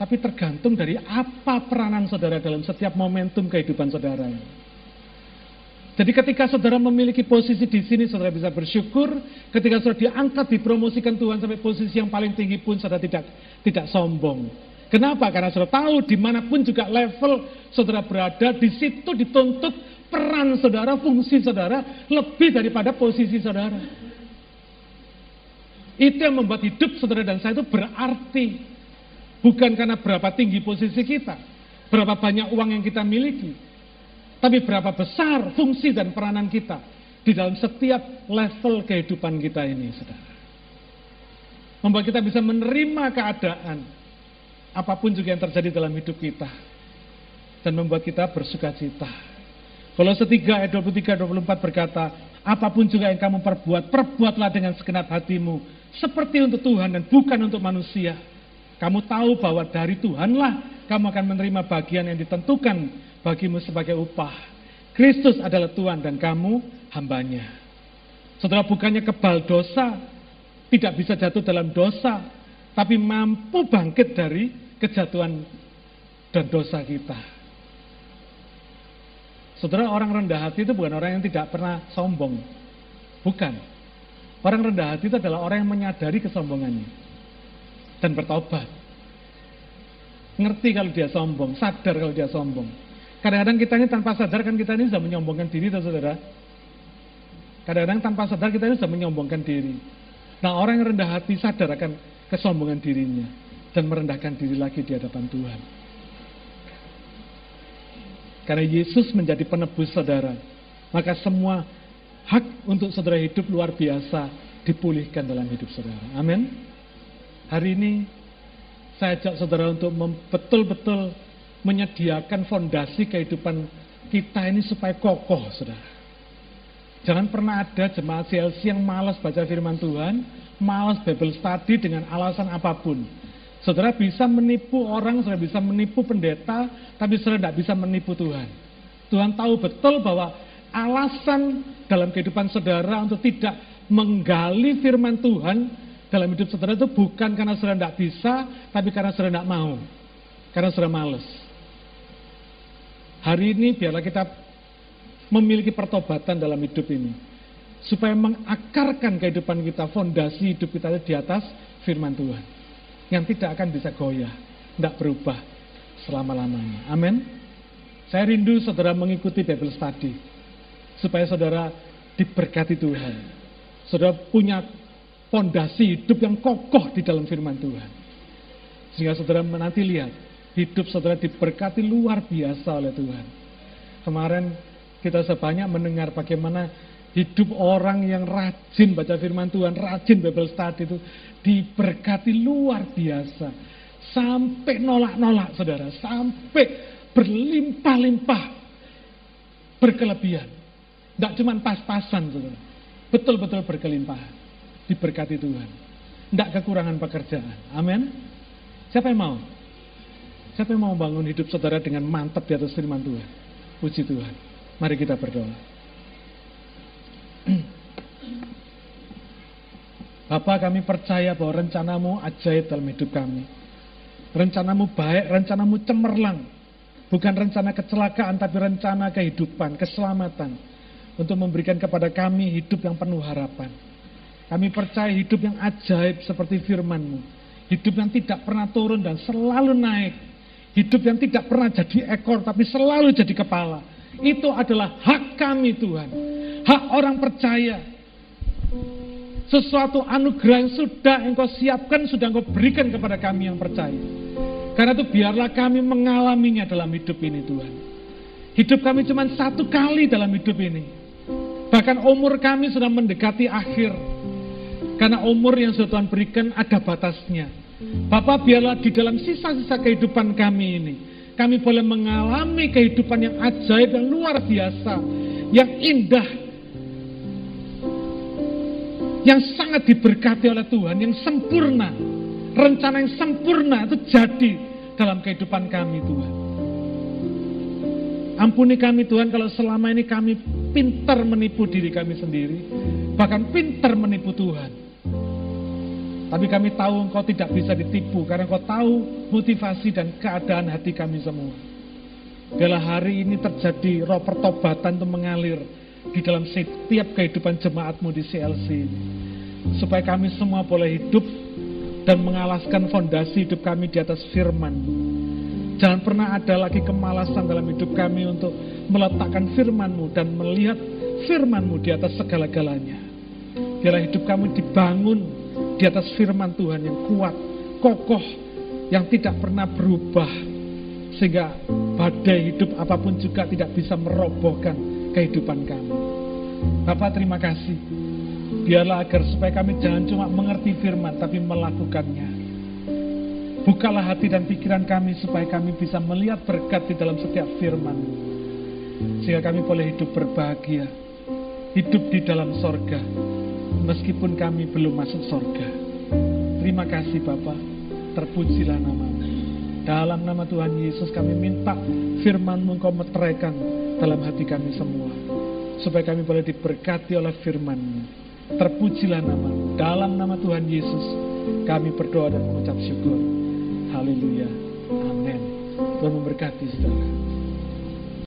tapi tergantung dari apa peranan saudara dalam setiap momentum kehidupan saudara. Jadi ketika saudara memiliki posisi di sini, saudara bisa bersyukur. Ketika saudara diangkat, dipromosikan Tuhan sampai posisi yang paling tinggi pun, saudara tidak tidak sombong. Kenapa? Karena saudara tahu di mana pun juga level saudara berada, di situ dituntut peran saudara, fungsi saudara lebih daripada posisi saudara. Itu yang membuat hidup saudara dan saya itu berarti. Bukan karena berapa tinggi posisi kita, berapa banyak uang yang kita miliki, tapi berapa besar fungsi dan peranan kita di dalam setiap level kehidupan kita ini, saudara. Membuat kita bisa menerima keadaan, apa pun juga yang terjadi dalam hidup kita, dan membuat kita bersuka cita. Kalau setiga ayat 23-24 berkata, apa pun juga yang kamu perbuat, perbuatlah dengan segenap hatimu, seperti untuk Tuhan dan bukan untuk manusia kamu tahu bahwa dari Tuhanlah kamu akan menerima bagian yang ditentukan bagimu sebagai upah. Kristus adalah Tuhan dan kamu hambanya. Setelah bukannya kebal dosa, tidak bisa jatuh dalam dosa, tapi mampu bangkit dari kejatuhan dan dosa kita. Saudara, orang rendah hati itu bukan orang yang tidak pernah sombong. Bukan. Orang rendah hati itu adalah orang yang menyadari kesombongannya dan bertobat. Ngerti kalau dia sombong, sadar kalau dia sombong. Kadang-kadang kita ini tanpa sadar kan kita ini sudah menyombongkan diri, saudara. Kadang-kadang tanpa sadar kita ini sudah menyombongkan diri. Nah orang yang rendah hati sadar akan kesombongan dirinya dan merendahkan diri lagi di hadapan Tuhan. Karena Yesus menjadi penebus saudara, maka semua hak untuk saudara hidup luar biasa dipulihkan dalam hidup saudara. Amin. Hari ini saya ajak saudara untuk betul-betul menyediakan fondasi kehidupan kita ini supaya kokoh, saudara. Jangan pernah ada jemaat CLC yang malas baca firman Tuhan, malas Bible study dengan alasan apa pun. Saudara bisa menipu orang, saudara bisa menipu pendeta, tapi saudara tidak bisa menipu Tuhan. Tuhan tahu betul bahwa alasan dalam kehidupan saudara untuk tidak menggali firman Tuhan dalam hidup saudara itu bukan karena saudara tidak bisa, tapi karena saudara tidak mau. Karena saudara males. Hari ini biarlah kita memiliki pertobatan dalam hidup ini. Supaya mengakarkan kehidupan kita, fondasi hidup kita di atas firman Tuhan. Yang tidak akan bisa goyah, tidak berubah selama-lamanya. Amin. Saya rindu saudara mengikuti Bible Study. Supaya saudara diberkati Tuhan. Saudara punya fondasi hidup yang kokoh di dalam firman Tuhan. Sehingga saudara nanti lihat, hidup saudara diberkati luar biasa oleh Tuhan. Kemarin kita sebanyak mendengar bagaimana hidup orang yang rajin baca firman Tuhan, rajin Bible study itu diberkati luar biasa. Sampai nolak-nolak saudara, sampai berlimpah-limpah berkelebihan. Tidak cuma pas-pasan saudara, betul-betul berkelimpahan diberkati Tuhan. Tidak kekurangan pekerjaan. Amin. Siapa yang mau? Siapa yang mau bangun hidup saudara dengan mantap di atas firman Tuhan? Puji Tuhan. Mari kita berdoa. Bapak kami percaya bahwa rencanamu ajaib dalam hidup kami. Rencanamu baik, rencanamu cemerlang. Bukan rencana kecelakaan, tapi rencana kehidupan, keselamatan. Untuk memberikan kepada kami hidup yang penuh harapan. Kami percaya hidup yang ajaib seperti firman-Mu. Hidup yang tidak pernah turun dan selalu naik. Hidup yang tidak pernah jadi ekor tapi selalu jadi kepala. Itu adalah hak kami Tuhan. Hak orang percaya. Sesuatu anugerah yang sudah engkau siapkan, sudah engkau berikan kepada kami yang percaya. Karena itu biarlah kami mengalaminya dalam hidup ini Tuhan. Hidup kami cuma satu kali dalam hidup ini. Bahkan umur kami sudah mendekati akhir. Karena umur yang sudah Tuhan berikan ada batasnya. Bapak biarlah di dalam sisa-sisa kehidupan kami ini. Kami boleh mengalami kehidupan yang ajaib, yang luar biasa. Yang indah. Yang sangat diberkati oleh Tuhan, yang sempurna. Rencana yang sempurna itu jadi dalam kehidupan kami Tuhan. Ampuni kami Tuhan kalau selama ini kami pintar menipu diri kami sendiri. Bahkan pintar menipu Tuhan. Tapi kami tahu engkau tidak bisa ditipu karena engkau tahu motivasi dan keadaan hati kami semua. Bila hari ini terjadi roh pertobatan itu mengalir di dalam setiap kehidupan jemaatmu di CLC Supaya kami semua boleh hidup dan mengalaskan fondasi hidup kami di atas firman. Jangan pernah ada lagi kemalasan dalam hidup kami untuk meletakkan firmanmu dan melihat firmanmu di atas segala-galanya. Biarlah hidup kami dibangun di atas firman Tuhan yang kuat, kokoh, yang tidak pernah berubah. Sehingga badai hidup apa pun juga tidak bisa merobohkan kehidupan kami. Bapak terima kasih. Biarlah agar supaya kami jangan cuma mengerti firman tapi melakukannya. Bukalah hati dan pikiran kami supaya kami bisa melihat berkat di dalam setiap firman. Sehingga kami boleh hidup berbahagia. Hidup di dalam sorga meskipun kami belum masuk sorga. Terima kasih Bapak, terpujilah namamu. Dalam nama Tuhan Yesus kami minta firman-Mu Engkau meteraikan dalam hati kami semua. Supaya kami boleh diberkati oleh firman-Mu. Terpujilah namamu. Dalam nama Tuhan Yesus kami berdoa dan mengucap syukur. Haleluya. Amin. Tuhan memberkati saudara.